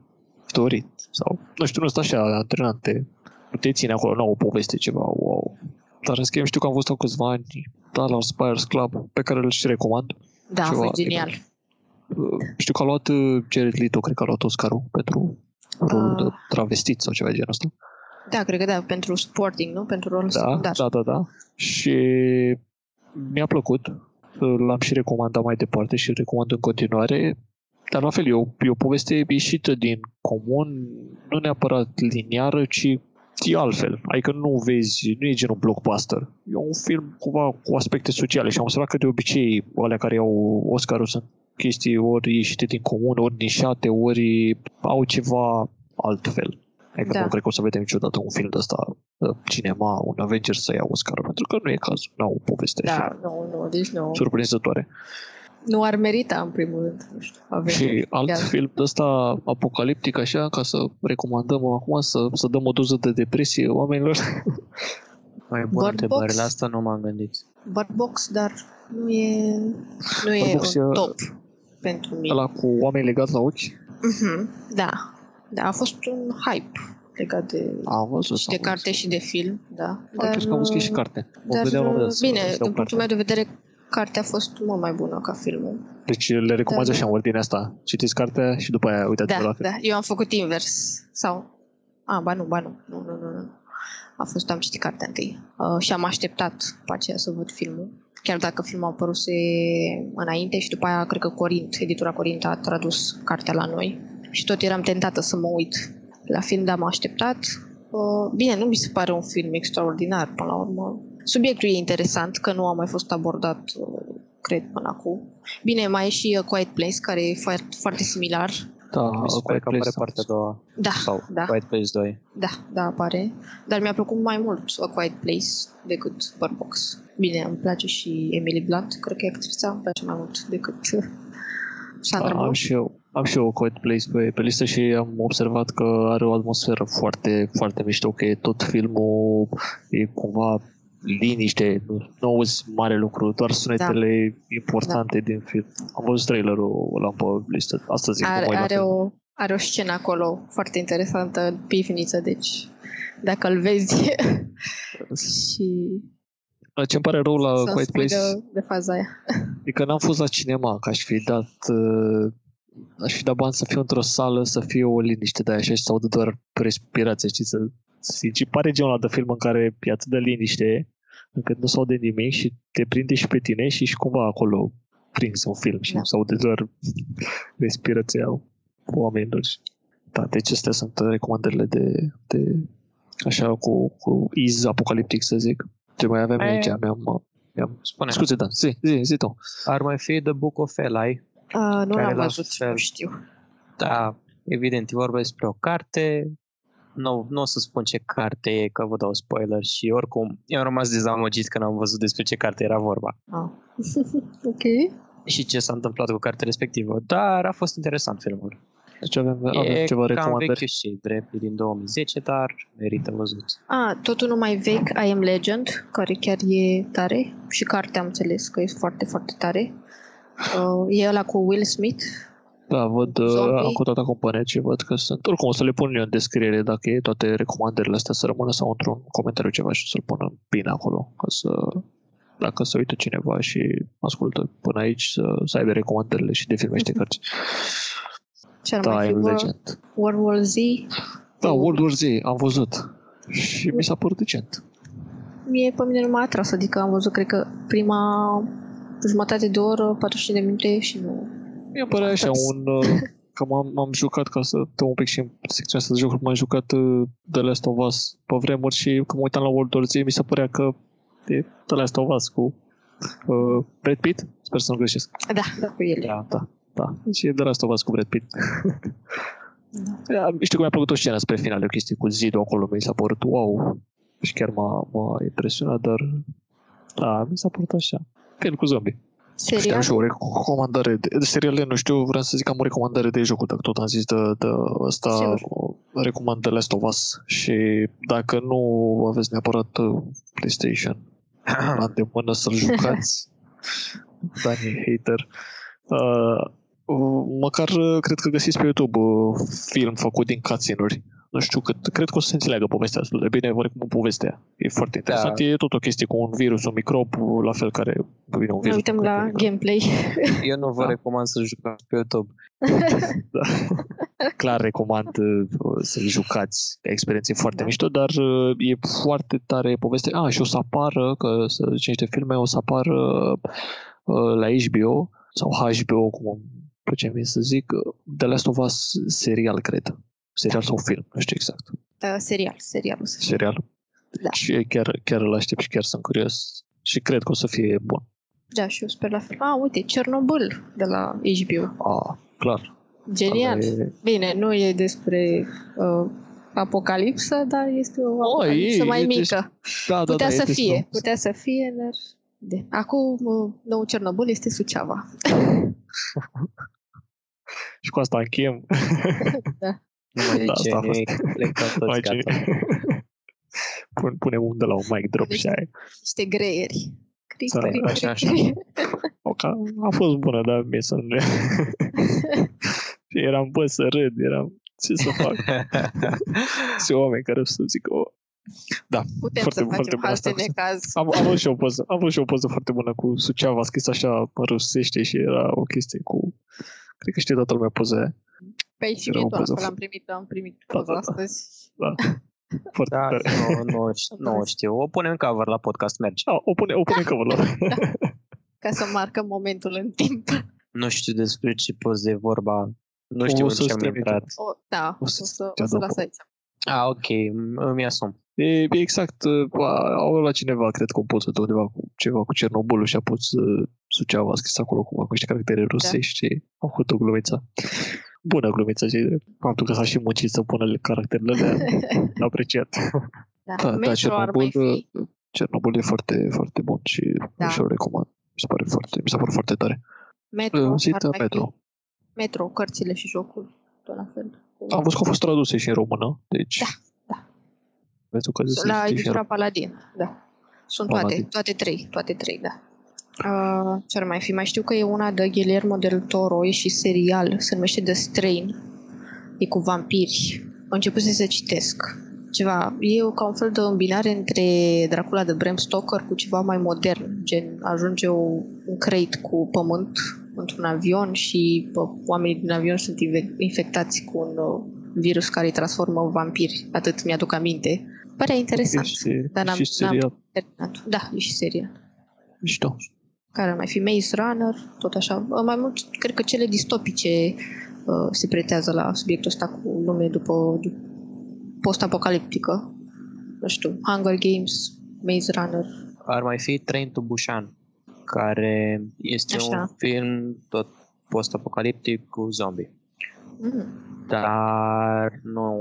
[SPEAKER 2] dorit. Sau, nu știu, nu sunt așa antrenante. Nu te ține acolo, nu au o poveste ceva, wow. Dar în schimb știu că am văzut acum câțiva ani Dallas Buyers Club, pe care îl și recomand.
[SPEAKER 3] Da, a
[SPEAKER 2] Ceva
[SPEAKER 3] fost genial.
[SPEAKER 2] Uh, Știu că a luat uh, Jared Leto, cred că a luat Oscarul pentru rolul
[SPEAKER 3] Ah.
[SPEAKER 2] de travestit sau ceva de genul ăsta.
[SPEAKER 3] Da, cred că da, pentru sporting, nu? Pentru rol
[SPEAKER 2] Da,
[SPEAKER 3] secundar.
[SPEAKER 2] da, da, da. Și mi-a plăcut. L-am și recomandat mai departe și îl recomand în continuare. Dar la fel, e o, e o poveste ieșită din comun, nu neapărat liniară, ci e altfel. Adică nu vezi, nu e genul blockbuster. E un film cumva cu aspecte sociale și am observat că de obicei alea care au Oscarul sunt chestii ori ieșite din comun, ori nișate, ori au ceva altfel. Adică
[SPEAKER 3] Da.
[SPEAKER 2] nu cred că o să vedem niciodată un film de ăsta uh, cinema, un Avengers să ia Oscarul, pentru că nu e cazul, nu au o poveste
[SPEAKER 3] Da,
[SPEAKER 2] așa
[SPEAKER 3] nu, nu, deci nu.
[SPEAKER 2] surprinzătoare.
[SPEAKER 3] Nu ar merita, în primul rând. Nu știu, avem.
[SPEAKER 2] Și alt
[SPEAKER 3] Iar-
[SPEAKER 2] film de ăsta apocaliptic, așa, ca să recomandăm acum, să, să dăm o doză de depresie oamenilor. *laughs*
[SPEAKER 1] Mai bună
[SPEAKER 3] Bird
[SPEAKER 1] întrebare,
[SPEAKER 3] Box?
[SPEAKER 1] la asta nu m-am gândit.
[SPEAKER 3] Bird Box, dar nu e, nu e
[SPEAKER 2] Bird Box
[SPEAKER 3] un
[SPEAKER 2] e-
[SPEAKER 3] top pentru mine.
[SPEAKER 2] Ăla cu oameni legați la ochi.
[SPEAKER 3] Mhm, Da. Da, a fost un hype legat de,
[SPEAKER 2] Am văzut.
[SPEAKER 3] și de
[SPEAKER 2] am
[SPEAKER 3] carte
[SPEAKER 2] văzut.
[SPEAKER 3] și de film, da.
[SPEAKER 2] Am crezut că am văzut că e și carte. O
[SPEAKER 3] Dar,
[SPEAKER 2] vedeam la un moment dat să-
[SPEAKER 3] bine,
[SPEAKER 2] să dau
[SPEAKER 3] din punctul
[SPEAKER 2] carte.
[SPEAKER 3] meu de vedere, cartea a fost mult mai bună ca filmul.
[SPEAKER 2] Deci le recomand
[SPEAKER 3] Dar-
[SPEAKER 2] așa în ordinea asta. Citiți cartea și după aia uitați-vă
[SPEAKER 3] Da,
[SPEAKER 2] la film.
[SPEAKER 3] da. Eu am făcut invers. Sau... A, ba nu, ba nu. Nu, nu, nu, nu. A fost, am citit cartea întâi. Uh, și am așteptat după aceea să văd filmul. Chiar dacă filmul a apăruse înainte și după aia, cred că Corint, editura Corint a tradus cartea la noi. Și tot eram tentată să mă uit la film, dar am așteptat. Uh, bine, nu mi se pare un film extraordinar, până la urmă. Subiectul e interesant, că nu a mai fost abordat, uh, cred, până acum. Bine, mai e și uh, Quiet Place, care e foarte, foarte similar.
[SPEAKER 2] Da,
[SPEAKER 1] Mi se pare
[SPEAKER 2] Quiet
[SPEAKER 1] că apare
[SPEAKER 2] Place,
[SPEAKER 1] partea a doua.
[SPEAKER 3] Da,
[SPEAKER 1] Sau
[SPEAKER 3] da.
[SPEAKER 1] Quiet Place 2.
[SPEAKER 3] Da, da, apare. Dar mi-a plăcut mai mult A Quiet Place decât Bird Box. Bine, îmi place și Emily Blunt, cred că e actrița, îmi place mai mult decât Sandra
[SPEAKER 2] Da, am
[SPEAKER 3] Bullock.
[SPEAKER 2] și eu. Am și eu Quiet Place pe, pe listă și am observat că are o atmosferă foarte, foarte mișto, că e tot filmul e cumva liniște, nu, nu auzi mare lucru, doar sunetele importante din film. Am văzut trailerul ăla pe listă, asta zic, nu
[SPEAKER 3] Are,
[SPEAKER 2] mai la
[SPEAKER 3] are,
[SPEAKER 2] film.
[SPEAKER 3] o, are o scenă acolo foarte interesantă în pivniță, deci dacă îl vezi *laughs* și
[SPEAKER 2] Ce-mi pare rău la
[SPEAKER 3] să
[SPEAKER 2] Quiet
[SPEAKER 3] spui
[SPEAKER 2] Place
[SPEAKER 3] de, de faza aia.
[SPEAKER 2] e că n-am fost la cinema, că aș fi dat uh, aș fi dat bani să fiu într-o sală, să fie o liniște de aia și să audă doar respirația, știi, să și pare genul ăla de film în care e atât de liniște încât nu se aude nimic și te prinde și pe tine și și cumva acolo prins un film și
[SPEAKER 3] Da.
[SPEAKER 2] da. se aude doar respirația oamenilor. Da, deci astea sunt recomandările de, de așa cu, cu iz apocaliptic, să zic. Ce mai aveam
[SPEAKER 1] E-
[SPEAKER 2] aici? Mi-am, mi-am
[SPEAKER 1] Spune,
[SPEAKER 2] Scuze, Dan, zi, zi, zi tu.
[SPEAKER 1] ar mai fi The Book of Eli.
[SPEAKER 3] Uh, nu
[SPEAKER 1] Care
[SPEAKER 3] l-am
[SPEAKER 1] la
[SPEAKER 3] văzut,
[SPEAKER 1] fel-
[SPEAKER 3] nu știu.
[SPEAKER 1] Da, evident, e vorba despre o carte. Nu, nu o să spun ce carte e, că vă dau spoiler și oricum eu am rămas dezamăgit când am văzut despre ce carte era vorba
[SPEAKER 3] Ah. *laughs* ok.
[SPEAKER 1] și ce s-a întâmplat cu cartea respectivă, dar a fost interesant filmul.
[SPEAKER 2] Deci avem, avem
[SPEAKER 1] E
[SPEAKER 2] ceva
[SPEAKER 1] cam
[SPEAKER 2] recomandări.
[SPEAKER 1] vechi și drept, e din 2010, dar merită văzut.
[SPEAKER 3] A, tot unul mai vechi, I Am Legend, care chiar e tare. Și cartea am înțeles că e foarte, foarte tare. Uh, e ăla cu Will Smith.
[SPEAKER 2] Da, văd, uh,
[SPEAKER 3] Zombie.
[SPEAKER 2] am cu toată compania ce văd că sunt. Oricum o să le pun eu în descriere dacă e toate recomandările astea să rămână sau într-un comentariu ceva și să-l pună bine acolo. Ca să, dacă se uită cineva și ascultă până aici, să, să aibă recomandările și de filme și de cărți. *laughs*
[SPEAKER 3] Ce ar
[SPEAKER 2] Da,
[SPEAKER 3] mai fi?
[SPEAKER 2] I'm
[SPEAKER 3] World,
[SPEAKER 2] Legend.
[SPEAKER 3] World War Z.
[SPEAKER 2] Da, World War Z, am văzut. Și mi s-a părut decent.
[SPEAKER 3] Mie pe mine nu m-a atras, adică am văzut, cred că, prima jumătate de oră, 45 de minute și nu...
[SPEAKER 2] Mi-a părea așa
[SPEAKER 3] atras.
[SPEAKER 2] un... uh, Că m-am, m-am jucat ca să dăm un pic și în secțiunea asta de jocuri, m-am jucat uh, The Last of Us pe vremuri și când mă uitam la World War Z, mi se părea că e The Last of Us cu uh, Brad Pitt. Sper să nu greșesc.
[SPEAKER 3] Da, da, cu ele.
[SPEAKER 2] Da, da, da. Deci e The Last of Us cu Brad Pitt.
[SPEAKER 3] Da. *laughs*
[SPEAKER 2] Da, știu că mi-a plăcut o scenă spre final, o chestie cu zidul acolo, mi s-a părut wow. Și chiar m-a, m-a impresionat, dar da, mi s-a părut așa. Film cu zombie.
[SPEAKER 3] Serial?
[SPEAKER 2] Știam și o recomandare de, de seriale, nu știu, vreau să zic că am o recomandare de jocuri, dacă tot am zis de, de ăsta,
[SPEAKER 3] Sigur.
[SPEAKER 2] recomand The Last of Us și dacă nu aveți neapărat uh, PlayStation *coughs* la îndemână să-l jucați, *laughs* Dani e hater, uh, uh, măcar uh, cred că găsiți pe YouTube uh, film făcut din cutscene-uri. Nu știu cât, cred că o să se înțeleagă povestea destul de bine, oricum povestea. E foarte interesant.
[SPEAKER 1] Da.
[SPEAKER 2] E tot o chestie cu un virus, un microb, la fel care vine un
[SPEAKER 3] Ne
[SPEAKER 2] virus.
[SPEAKER 3] uităm la gameplay. *laughs*
[SPEAKER 1] Eu nu vă
[SPEAKER 2] Da.
[SPEAKER 1] recomand să jucați pe YouTube. *laughs*
[SPEAKER 2] Da. Clar recomand uh, să-l jucați. Experiențe foarte
[SPEAKER 3] Da.
[SPEAKER 2] mișto, dar uh, e foarte tare poveste. Ah, și o să apară, că să zicem niște filme, o să apară uh, la HBO sau HBO, cum îmi place mie să zic, uh, The Last of Us serial, cred. Serial sau film, nu știu exact.
[SPEAKER 3] Uh, serial, serialul să fie.
[SPEAKER 2] Serial.
[SPEAKER 3] Da.
[SPEAKER 2] Și chiar, chiar îl aștept și chiar sunt curios. Și cred că o să fie bun.
[SPEAKER 3] Da, și eu sper la fel. Ah, uite, Chernobyl de la HBO.
[SPEAKER 2] Ah, clar.
[SPEAKER 3] Genial.
[SPEAKER 2] Ăla e-
[SPEAKER 3] Bine, nu e despre uh, apocalipsă, dar este o
[SPEAKER 2] Oh,
[SPEAKER 3] apocalipsă
[SPEAKER 2] e-
[SPEAKER 3] mai
[SPEAKER 2] e
[SPEAKER 3] mică.
[SPEAKER 2] des- Da, da,
[SPEAKER 3] Putea
[SPEAKER 2] da,
[SPEAKER 3] să
[SPEAKER 2] e
[SPEAKER 3] fie,
[SPEAKER 2] destul.
[SPEAKER 3] putea să fie, dar... De. Acum, uh, nou Cernobâl este Suceava. *laughs*
[SPEAKER 2] Și cu asta încheiem. *laughs*
[SPEAKER 1] Nu mai
[SPEAKER 2] Da,
[SPEAKER 1] zice
[SPEAKER 2] asta a fost.
[SPEAKER 1] nimic, plecăm toți,
[SPEAKER 2] Mai
[SPEAKER 1] gata.
[SPEAKER 2] ce- *laughs* Pun, punem un de la un mic drop
[SPEAKER 3] Deci-
[SPEAKER 2] și aia.
[SPEAKER 3] Niște greieri. Cric,
[SPEAKER 2] Da,
[SPEAKER 3] cric,
[SPEAKER 1] așa,
[SPEAKER 3] cric,
[SPEAKER 1] așa.
[SPEAKER 3] cric.
[SPEAKER 2] O, ca, a fost bună, dar mie să nu le... *laughs* și eram, bă, să râd, eram, ce să fac? *laughs* Și oameni care o să zic, o... Da,
[SPEAKER 3] Putem
[SPEAKER 2] Foarte-
[SPEAKER 3] să
[SPEAKER 2] foarte
[SPEAKER 3] facem
[SPEAKER 2] bună
[SPEAKER 3] alte
[SPEAKER 2] asta.
[SPEAKER 3] necaz.
[SPEAKER 2] am, am avut și o poză, am avut și o poză foarte bună cu Suceava, scris așa rusește și era o chestie cu... Cred că știe toată lumea poza aia.
[SPEAKER 3] Păi și
[SPEAKER 2] Era
[SPEAKER 3] mie
[SPEAKER 2] o
[SPEAKER 3] tot
[SPEAKER 2] poză
[SPEAKER 3] asta l-am primit, am primit
[SPEAKER 2] Da,
[SPEAKER 3] poza
[SPEAKER 2] da, da.
[SPEAKER 3] astăzi. *laughs*
[SPEAKER 2] Foarte
[SPEAKER 1] Da,
[SPEAKER 2] tare.
[SPEAKER 1] nu, nu, *laughs* știu- nu știu. O punem în cover la podcast, merge.
[SPEAKER 2] Da, o pune, o pune cover la *laughs*
[SPEAKER 3] Ca să marcăm momentul în timp.
[SPEAKER 1] Nu știu despre ce poze e vorba. Nu știu
[SPEAKER 2] O
[SPEAKER 1] în
[SPEAKER 2] să-ți
[SPEAKER 1] ce am
[SPEAKER 2] trimit.
[SPEAKER 1] intrat.
[SPEAKER 3] O, da,
[SPEAKER 2] O
[SPEAKER 3] o
[SPEAKER 2] să-
[SPEAKER 3] să,
[SPEAKER 2] te
[SPEAKER 3] o să
[SPEAKER 2] aduc.
[SPEAKER 3] las aici.
[SPEAKER 1] Ah, ok, m- îmi asum.
[SPEAKER 2] E, e exact, uh, a- au luat cineva, cred că o poză de undeva cu ceva cu Cernobâlul și a pus uh, Suceava, a scris acolo cumva cu niște caractere rusești și au făcut o glumiță. Bună glumiță, și faptul că s-a și muncit să pună caracterele alea, *laughs* l-a apreciat.
[SPEAKER 3] Da,
[SPEAKER 2] Da, da,
[SPEAKER 3] Metro ar mai
[SPEAKER 2] Cernobâl,
[SPEAKER 3] fi.
[SPEAKER 2] Cernobâl e foarte, foarte bun și
[SPEAKER 3] Da.
[SPEAKER 2] și-o recomand. Mi se pare foarte, mi s-a părut foarte tare.
[SPEAKER 3] Metro,
[SPEAKER 2] Un sit
[SPEAKER 3] ar mai
[SPEAKER 2] Metro.
[SPEAKER 3] fi. Metro, cărțile și jocul. Tot la fel.
[SPEAKER 2] Am văzut că au fost traduse și în română, deci...
[SPEAKER 3] Da, da.
[SPEAKER 2] Aveți ocazia să
[SPEAKER 3] La
[SPEAKER 2] citiți și în
[SPEAKER 3] editura Paladin, da. Sunt toate,
[SPEAKER 2] Paladin.
[SPEAKER 3] toate trei, toate trei, da. Uh, ce ar mai fi? Mai știu că e una de Guillermo del Toro, e și serial, se numește The Strain. E cu vampiri. Am început să se citesc. Ceva, e o- ca un fel de îmbinare între Dracula de Bram Stoker cu ceva mai modern, gen ajunge o, un crate cu pământ într-un avion și bă, oamenii din avion sunt inve- infectați cu un uh, virus care îi transformă în vampiri. Atât mi-aduc aminte. Părea interesant.
[SPEAKER 2] Și,
[SPEAKER 3] Dar n-am-
[SPEAKER 2] și serial.
[SPEAKER 3] Terminat. Da, e și serial.
[SPEAKER 2] Mișto.
[SPEAKER 3] Care ar mai fi Maze Runner, tot așa. Uh, Mai mult, cred că cele distopice uh, se pretează la subiectul ăsta cu lume după, după post-apocaliptică. Nu știu, Hunger Games, Maze Runner.
[SPEAKER 1] Ar mai fi Train to Busan, care este
[SPEAKER 3] Așa.
[SPEAKER 1] un film tot post-apocaliptic cu zombie.
[SPEAKER 3] Mm.
[SPEAKER 1] Dar nu,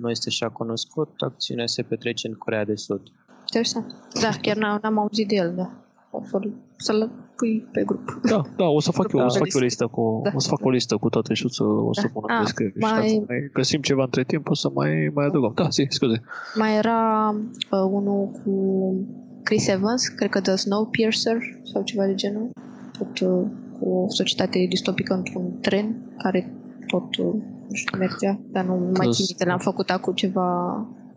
[SPEAKER 1] nu este așa cunoscut. Acțiunea se petrece în Corea de Sud.
[SPEAKER 3] Interesant. Da, chiar n-am, n-am auzit de el, da. O să-l, să-l pui pe grup.
[SPEAKER 2] Da, da, o să fac eu, o să
[SPEAKER 3] Da.
[SPEAKER 2] fac eu o listă cu,
[SPEAKER 3] Da.
[SPEAKER 2] o să fac o listă cu toate și o să, o să
[SPEAKER 3] Da.
[SPEAKER 2] pun
[SPEAKER 3] Ah,
[SPEAKER 2] în descriere. Și
[SPEAKER 3] mai-
[SPEAKER 2] dacă mai găsim ceva între timp, o să mai, mai adăugăm. Da, zi, scuze.
[SPEAKER 3] Mai era uh, unul cu Chris Evans, cred că The Snowpiercer sau ceva de genul. Tot uh, cu o societate distopică într-un tren care tot, uh, nu știu, mergea, dar nu mai țin minte, l-am făcut acum ceva,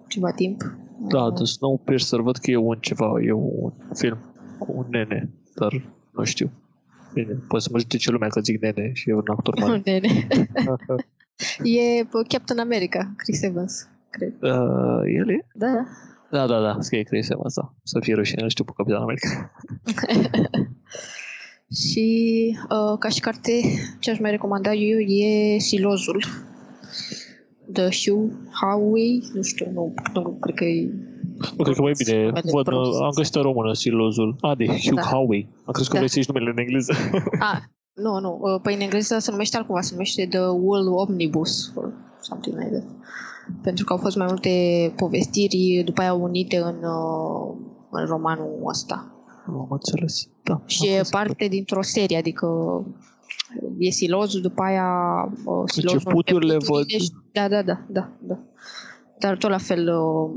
[SPEAKER 3] ceva timp.
[SPEAKER 2] Da,
[SPEAKER 3] Uh,
[SPEAKER 2] The Snowpiercer, văd că e un ceva, e un film cu un nene, dar nu știu. Bine, poate să mă judece lumea că zic nene și e un actor mare. *laughs*
[SPEAKER 3] Nene. *laughs* e uh, Captain America, Chris Evans, cred.
[SPEAKER 2] uh, el e?
[SPEAKER 3] Da, da.
[SPEAKER 2] Da, da, da, scrie Chris Evans, da. Să fie rușine, nu știu pe Capitan America. *laughs*
[SPEAKER 3] Și uh, ca și carte, ce aș mai recomanda eu e Silozul. The Hugh Howey, nu știu, nu, nu cred că e...
[SPEAKER 2] Nu, cred că mai bine.
[SPEAKER 3] Numele
[SPEAKER 2] Văd,
[SPEAKER 3] prost.
[SPEAKER 2] am găsit în română silozul. A, de Hugh
[SPEAKER 3] Da.
[SPEAKER 2] Howey. Am crezut că
[SPEAKER 3] Da.
[SPEAKER 2] vrei să ieși numele în engleză. *laughs*
[SPEAKER 3] Ah, nu, nu, uh, păi în engleză se numește altcumva, se numește The Wool Omnibus, or something like that. Pentru că au fost mai multe povestiri după aia unite în, uh, în romanul ăsta.
[SPEAKER 2] Am înțeles. Da.
[SPEAKER 3] Și
[SPEAKER 2] am
[SPEAKER 3] e
[SPEAKER 2] crezut că-
[SPEAKER 3] parte dintr-o serie, adică e silozul, după aia uh, silozul
[SPEAKER 2] Începuturile
[SPEAKER 3] începuturile
[SPEAKER 2] văd-
[SPEAKER 3] și- Da, da, da, da, da. Dar tot la fel, uh,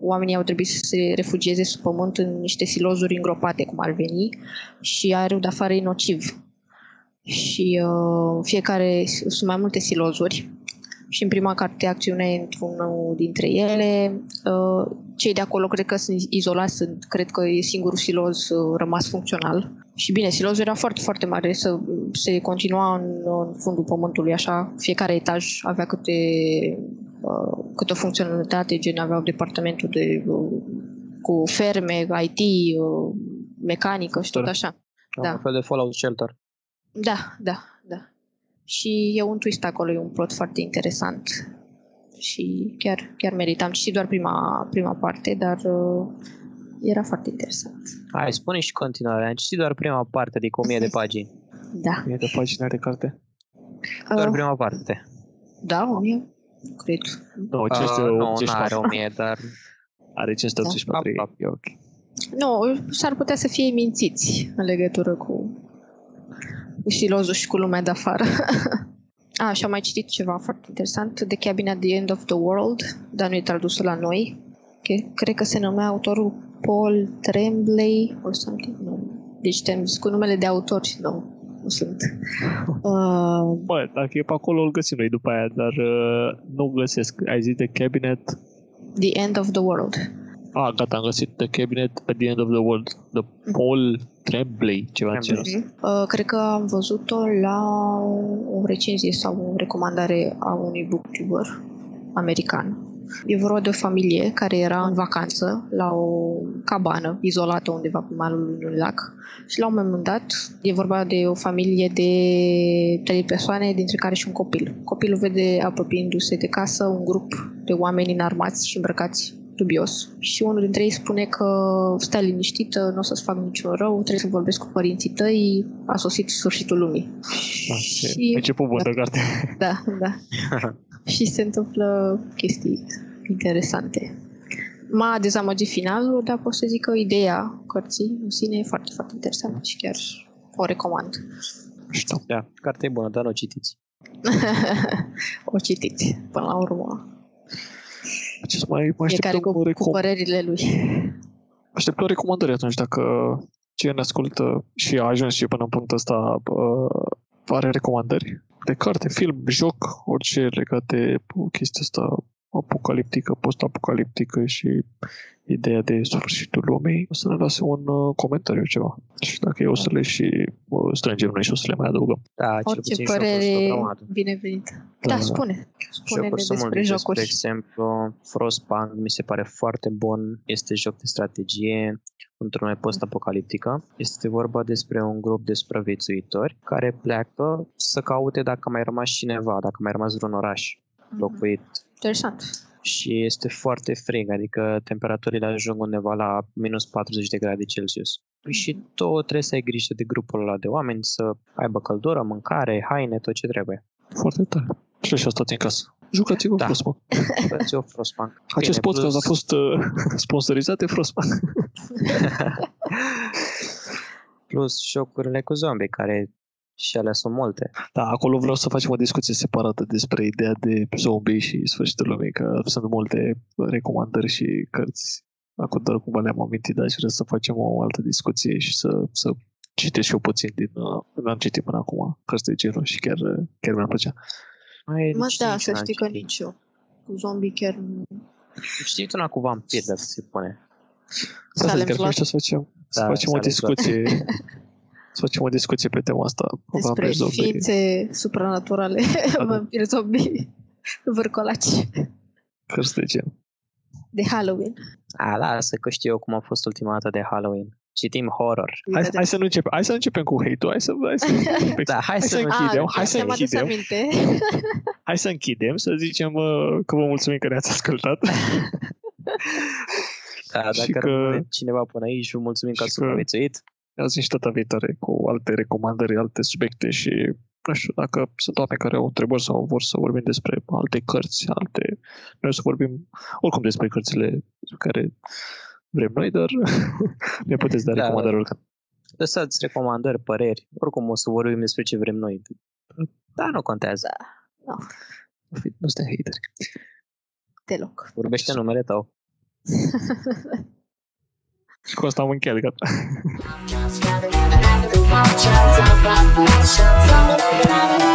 [SPEAKER 3] oamenii au trebuit să se refugieze sub pământ în niște silozuri îngropate, cum ar veni, și aerul de afară e nociv. Și uh, fiecare, sunt mai multe silozuri și în prima carte acțiunea e într-unul dintre ele. Uh, cei de acolo cred că sunt izolați, sunt, cred că e singurul siloz uh, rămas funcțional. Și bine, silozul era foarte, foarte mare, să, se continua în, în fundul pământului, așa, fiecare etaj avea câte, uh, câte o funcționalitate, gen aveau departamentul de, uh, cu ferme, IT, uh, mecanică și tot
[SPEAKER 2] Tare.
[SPEAKER 3] așa.
[SPEAKER 1] Da.
[SPEAKER 3] Da.
[SPEAKER 1] Un fel de Fallout Shelter.
[SPEAKER 3] Da, da, da. Și e un twist acolo, e un plot foarte interesant. Și chiar, chiar meritam. Am citit doar prima, prima parte, dar uh, era foarte interesant.
[SPEAKER 1] Hai, spune și continuarea. Am citit doar prima parte, adică 1000 de pagini.
[SPEAKER 3] Da.
[SPEAKER 2] Mie de pagini are carte?
[SPEAKER 1] Doar
[SPEAKER 3] Uh,
[SPEAKER 1] prima parte.
[SPEAKER 3] da, o mie, cred.
[SPEAKER 2] Nu,
[SPEAKER 1] Uh,
[SPEAKER 2] 584.
[SPEAKER 1] nu, are 1000, dar... *laughs*
[SPEAKER 2] Are 584.
[SPEAKER 1] Da.
[SPEAKER 2] E ok.
[SPEAKER 3] Nu, s-ar putea să fie mințiți în legătură cu, cu silozul și cu lumea de afară. *laughs* A, și am mai citit ceva foarte interesant, The Cabin at the End of the World, dar nu e tradusă la noi. Okay. Cred că se numea autorul Paul Tremblay or something. Nu. Deci te-am zis cu numele de autor și nu, nu sunt. Uh,
[SPEAKER 2] Bă, dacă e pe acolo, îl găsim noi după aia, dar uh, nu găsesc. Ai zis de cabinet?
[SPEAKER 3] the End of the World.
[SPEAKER 2] Ah, gata, am găsit The Cabinet at the End of the World. The Paul Tremblay, ceva de genul ăsta.
[SPEAKER 3] Mhm. Uh, cred că am văzut-o la o recenzie sau o recomandare a unui booktuber american. E vorba de o familie care era în vacanță la o cabană izolată undeva pe malul unui lac și la un moment dat e vorba de o familie de trei persoane, dintre care și un copil. Copilul vede apropiindu-se de casă un grup de oameni înarmați și îmbrăcați dubios. Și unul dintre ei spune că stai liniștită, nu o să-ți fac niciun rău, trebuie să vorbesc cu părinții tăi, a sosit sfârșitul lumii.
[SPEAKER 2] Da, și... Început bun de carte.
[SPEAKER 3] Da, da. *laughs* și se întâmplă chestii interesante. M-a dezamăgit finalul, dar pot să zic că ideea cărții în sine e foarte, foarte interesantă și chiar o recomand.
[SPEAKER 2] Știu.
[SPEAKER 1] Da, cartea e bună, dar nu o citiți. *laughs*
[SPEAKER 3] o citiți, până la urmă.
[SPEAKER 2] Ce să mai, mai
[SPEAKER 3] Fiecare
[SPEAKER 2] așteptăm,
[SPEAKER 3] cu, cu
[SPEAKER 2] recom-
[SPEAKER 3] părerile lui.
[SPEAKER 2] așteptăm recomandări atunci dacă cine ne ascultă și a ajuns și până în punctul ăsta uh, are recomandări de carte, film, joc, orice legat de chestia asta apocaliptică, post-apocaliptică și ideea de sfârșitul lumii, o să ne lase un uh, comentariu ceva. Și dacă e o să le și uh, strângem noi și o să le mai adăugăm.
[SPEAKER 1] Da, cel
[SPEAKER 3] Orice
[SPEAKER 1] puțin și eu
[SPEAKER 3] părere
[SPEAKER 1] fost o grămadă.
[SPEAKER 3] binevenită.
[SPEAKER 2] Da,
[SPEAKER 3] Da,
[SPEAKER 2] da.
[SPEAKER 3] spune. Spune-ne
[SPEAKER 1] Jocuri sunt
[SPEAKER 3] despre
[SPEAKER 1] multe,
[SPEAKER 3] jocuri.
[SPEAKER 1] De exemplu, Frostpunk mi se pare foarte bun. Este joc de strategie într-o lume post-apocaliptică. Este vorba despre un grup de supraviețuitori care pleacă să caute dacă a mai rămas cineva, dacă a mai rămas vreun oraș
[SPEAKER 3] Mhm.
[SPEAKER 1] locuit.
[SPEAKER 3] Interesant.
[SPEAKER 1] Și este foarte frig, adică temperaturile ajung undeva la minus 40 de grade Celsius. Și tu trebuie să ai grijă de grupul ăla de oameni, să aibă căldură, mâncare, haine, tot ce trebuie.
[SPEAKER 2] Foarte tare. Și așa stați în casă. Jucați-vă
[SPEAKER 1] Da.
[SPEAKER 2] da. Frostpunk.
[SPEAKER 1] Dați-o Frostpunk. *laughs*
[SPEAKER 2] Acest
[SPEAKER 1] Bine,
[SPEAKER 2] podcast
[SPEAKER 1] plus-
[SPEAKER 2] a fost uh, *laughs* sponsorizat de Frostpunk. *laughs*
[SPEAKER 1] Plus jocurile cu zombie, care și alea sunt multe.
[SPEAKER 2] Da, acolo vreau să facem o discuție separată despre ideea de zombie și sfârșitul lumii, că sunt multe recomandări și cărți. Acum doar cumva le-am amintit, dar aș vrea să facem o altă discuție și să, să citesc și eu puțin din... Uh, am citit până acum cărți de genul și chiar, chiar mi-ar plăcea.
[SPEAKER 1] Mai
[SPEAKER 3] Mă,
[SPEAKER 1] știi
[SPEAKER 3] da,
[SPEAKER 1] ce
[SPEAKER 3] să
[SPEAKER 1] n-am
[SPEAKER 3] știi că
[SPEAKER 1] citit.
[SPEAKER 3] nici eu. Cu zombie chiar nu...
[SPEAKER 1] Știi tu una cu vampir, dacă se pune.
[SPEAKER 2] Să
[SPEAKER 3] Salem
[SPEAKER 2] zic, ar
[SPEAKER 3] Slot.
[SPEAKER 2] fi să facem, să
[SPEAKER 1] Da,
[SPEAKER 2] facem o
[SPEAKER 1] Salem Slot.
[SPEAKER 2] discuție *laughs* să facem o discuție pe tema asta.
[SPEAKER 3] Despre
[SPEAKER 2] vampiri, zombie.
[SPEAKER 3] ființe supranaturale, *laughs*
[SPEAKER 2] da.
[SPEAKER 3] vampiri zombie, vârcolaci
[SPEAKER 2] Cărți de gen.
[SPEAKER 3] de Halloween.
[SPEAKER 1] A, lasă că știu eu cum a fost ultima dată de Halloween. Citim horror.
[SPEAKER 2] Hai,
[SPEAKER 3] Vedem.
[SPEAKER 2] hai, să nu începem, hai să nu începem cu hate-ul, hai să, hai să, *laughs*
[SPEAKER 1] Da, hai
[SPEAKER 2] Hai
[SPEAKER 1] să
[SPEAKER 2] să
[SPEAKER 1] nu...
[SPEAKER 2] închidem,
[SPEAKER 3] Ah,
[SPEAKER 2] hai să
[SPEAKER 3] mi-am adus
[SPEAKER 2] închidem.
[SPEAKER 3] aminte. *laughs*
[SPEAKER 2] hai să închidem, să zicem uh, că vă mulțumim că ne-ați ascultat.
[SPEAKER 1] Da,
[SPEAKER 2] și
[SPEAKER 1] dacă
[SPEAKER 2] că-
[SPEAKER 1] rămâne cineva până aici, vă mulțumim că
[SPEAKER 2] și
[SPEAKER 1] ați
[SPEAKER 2] că-
[SPEAKER 1] supraviețuit.
[SPEAKER 2] Ne auzim și data viitoare cu alte recomandări, alte subiecte și nu știu, dacă sunt oameni care au întrebări sau vor să vorbim despre alte cărți, alte... Noi o să vorbim oricum despre cărțile care vrem noi, dar *laughs* ne puteți da
[SPEAKER 1] Da.
[SPEAKER 2] recomandări oricând.
[SPEAKER 1] Lăsați recomandări, păreri. Oricum o să vorbim despre ce vrem noi. Da, nu contează.
[SPEAKER 2] Nu fi- Nu suntem hateri.
[SPEAKER 3] Deloc.
[SPEAKER 1] Vorbește numele tău. *laughs*
[SPEAKER 2] Și cu asta am încheiat, gata.
[SPEAKER 4] Just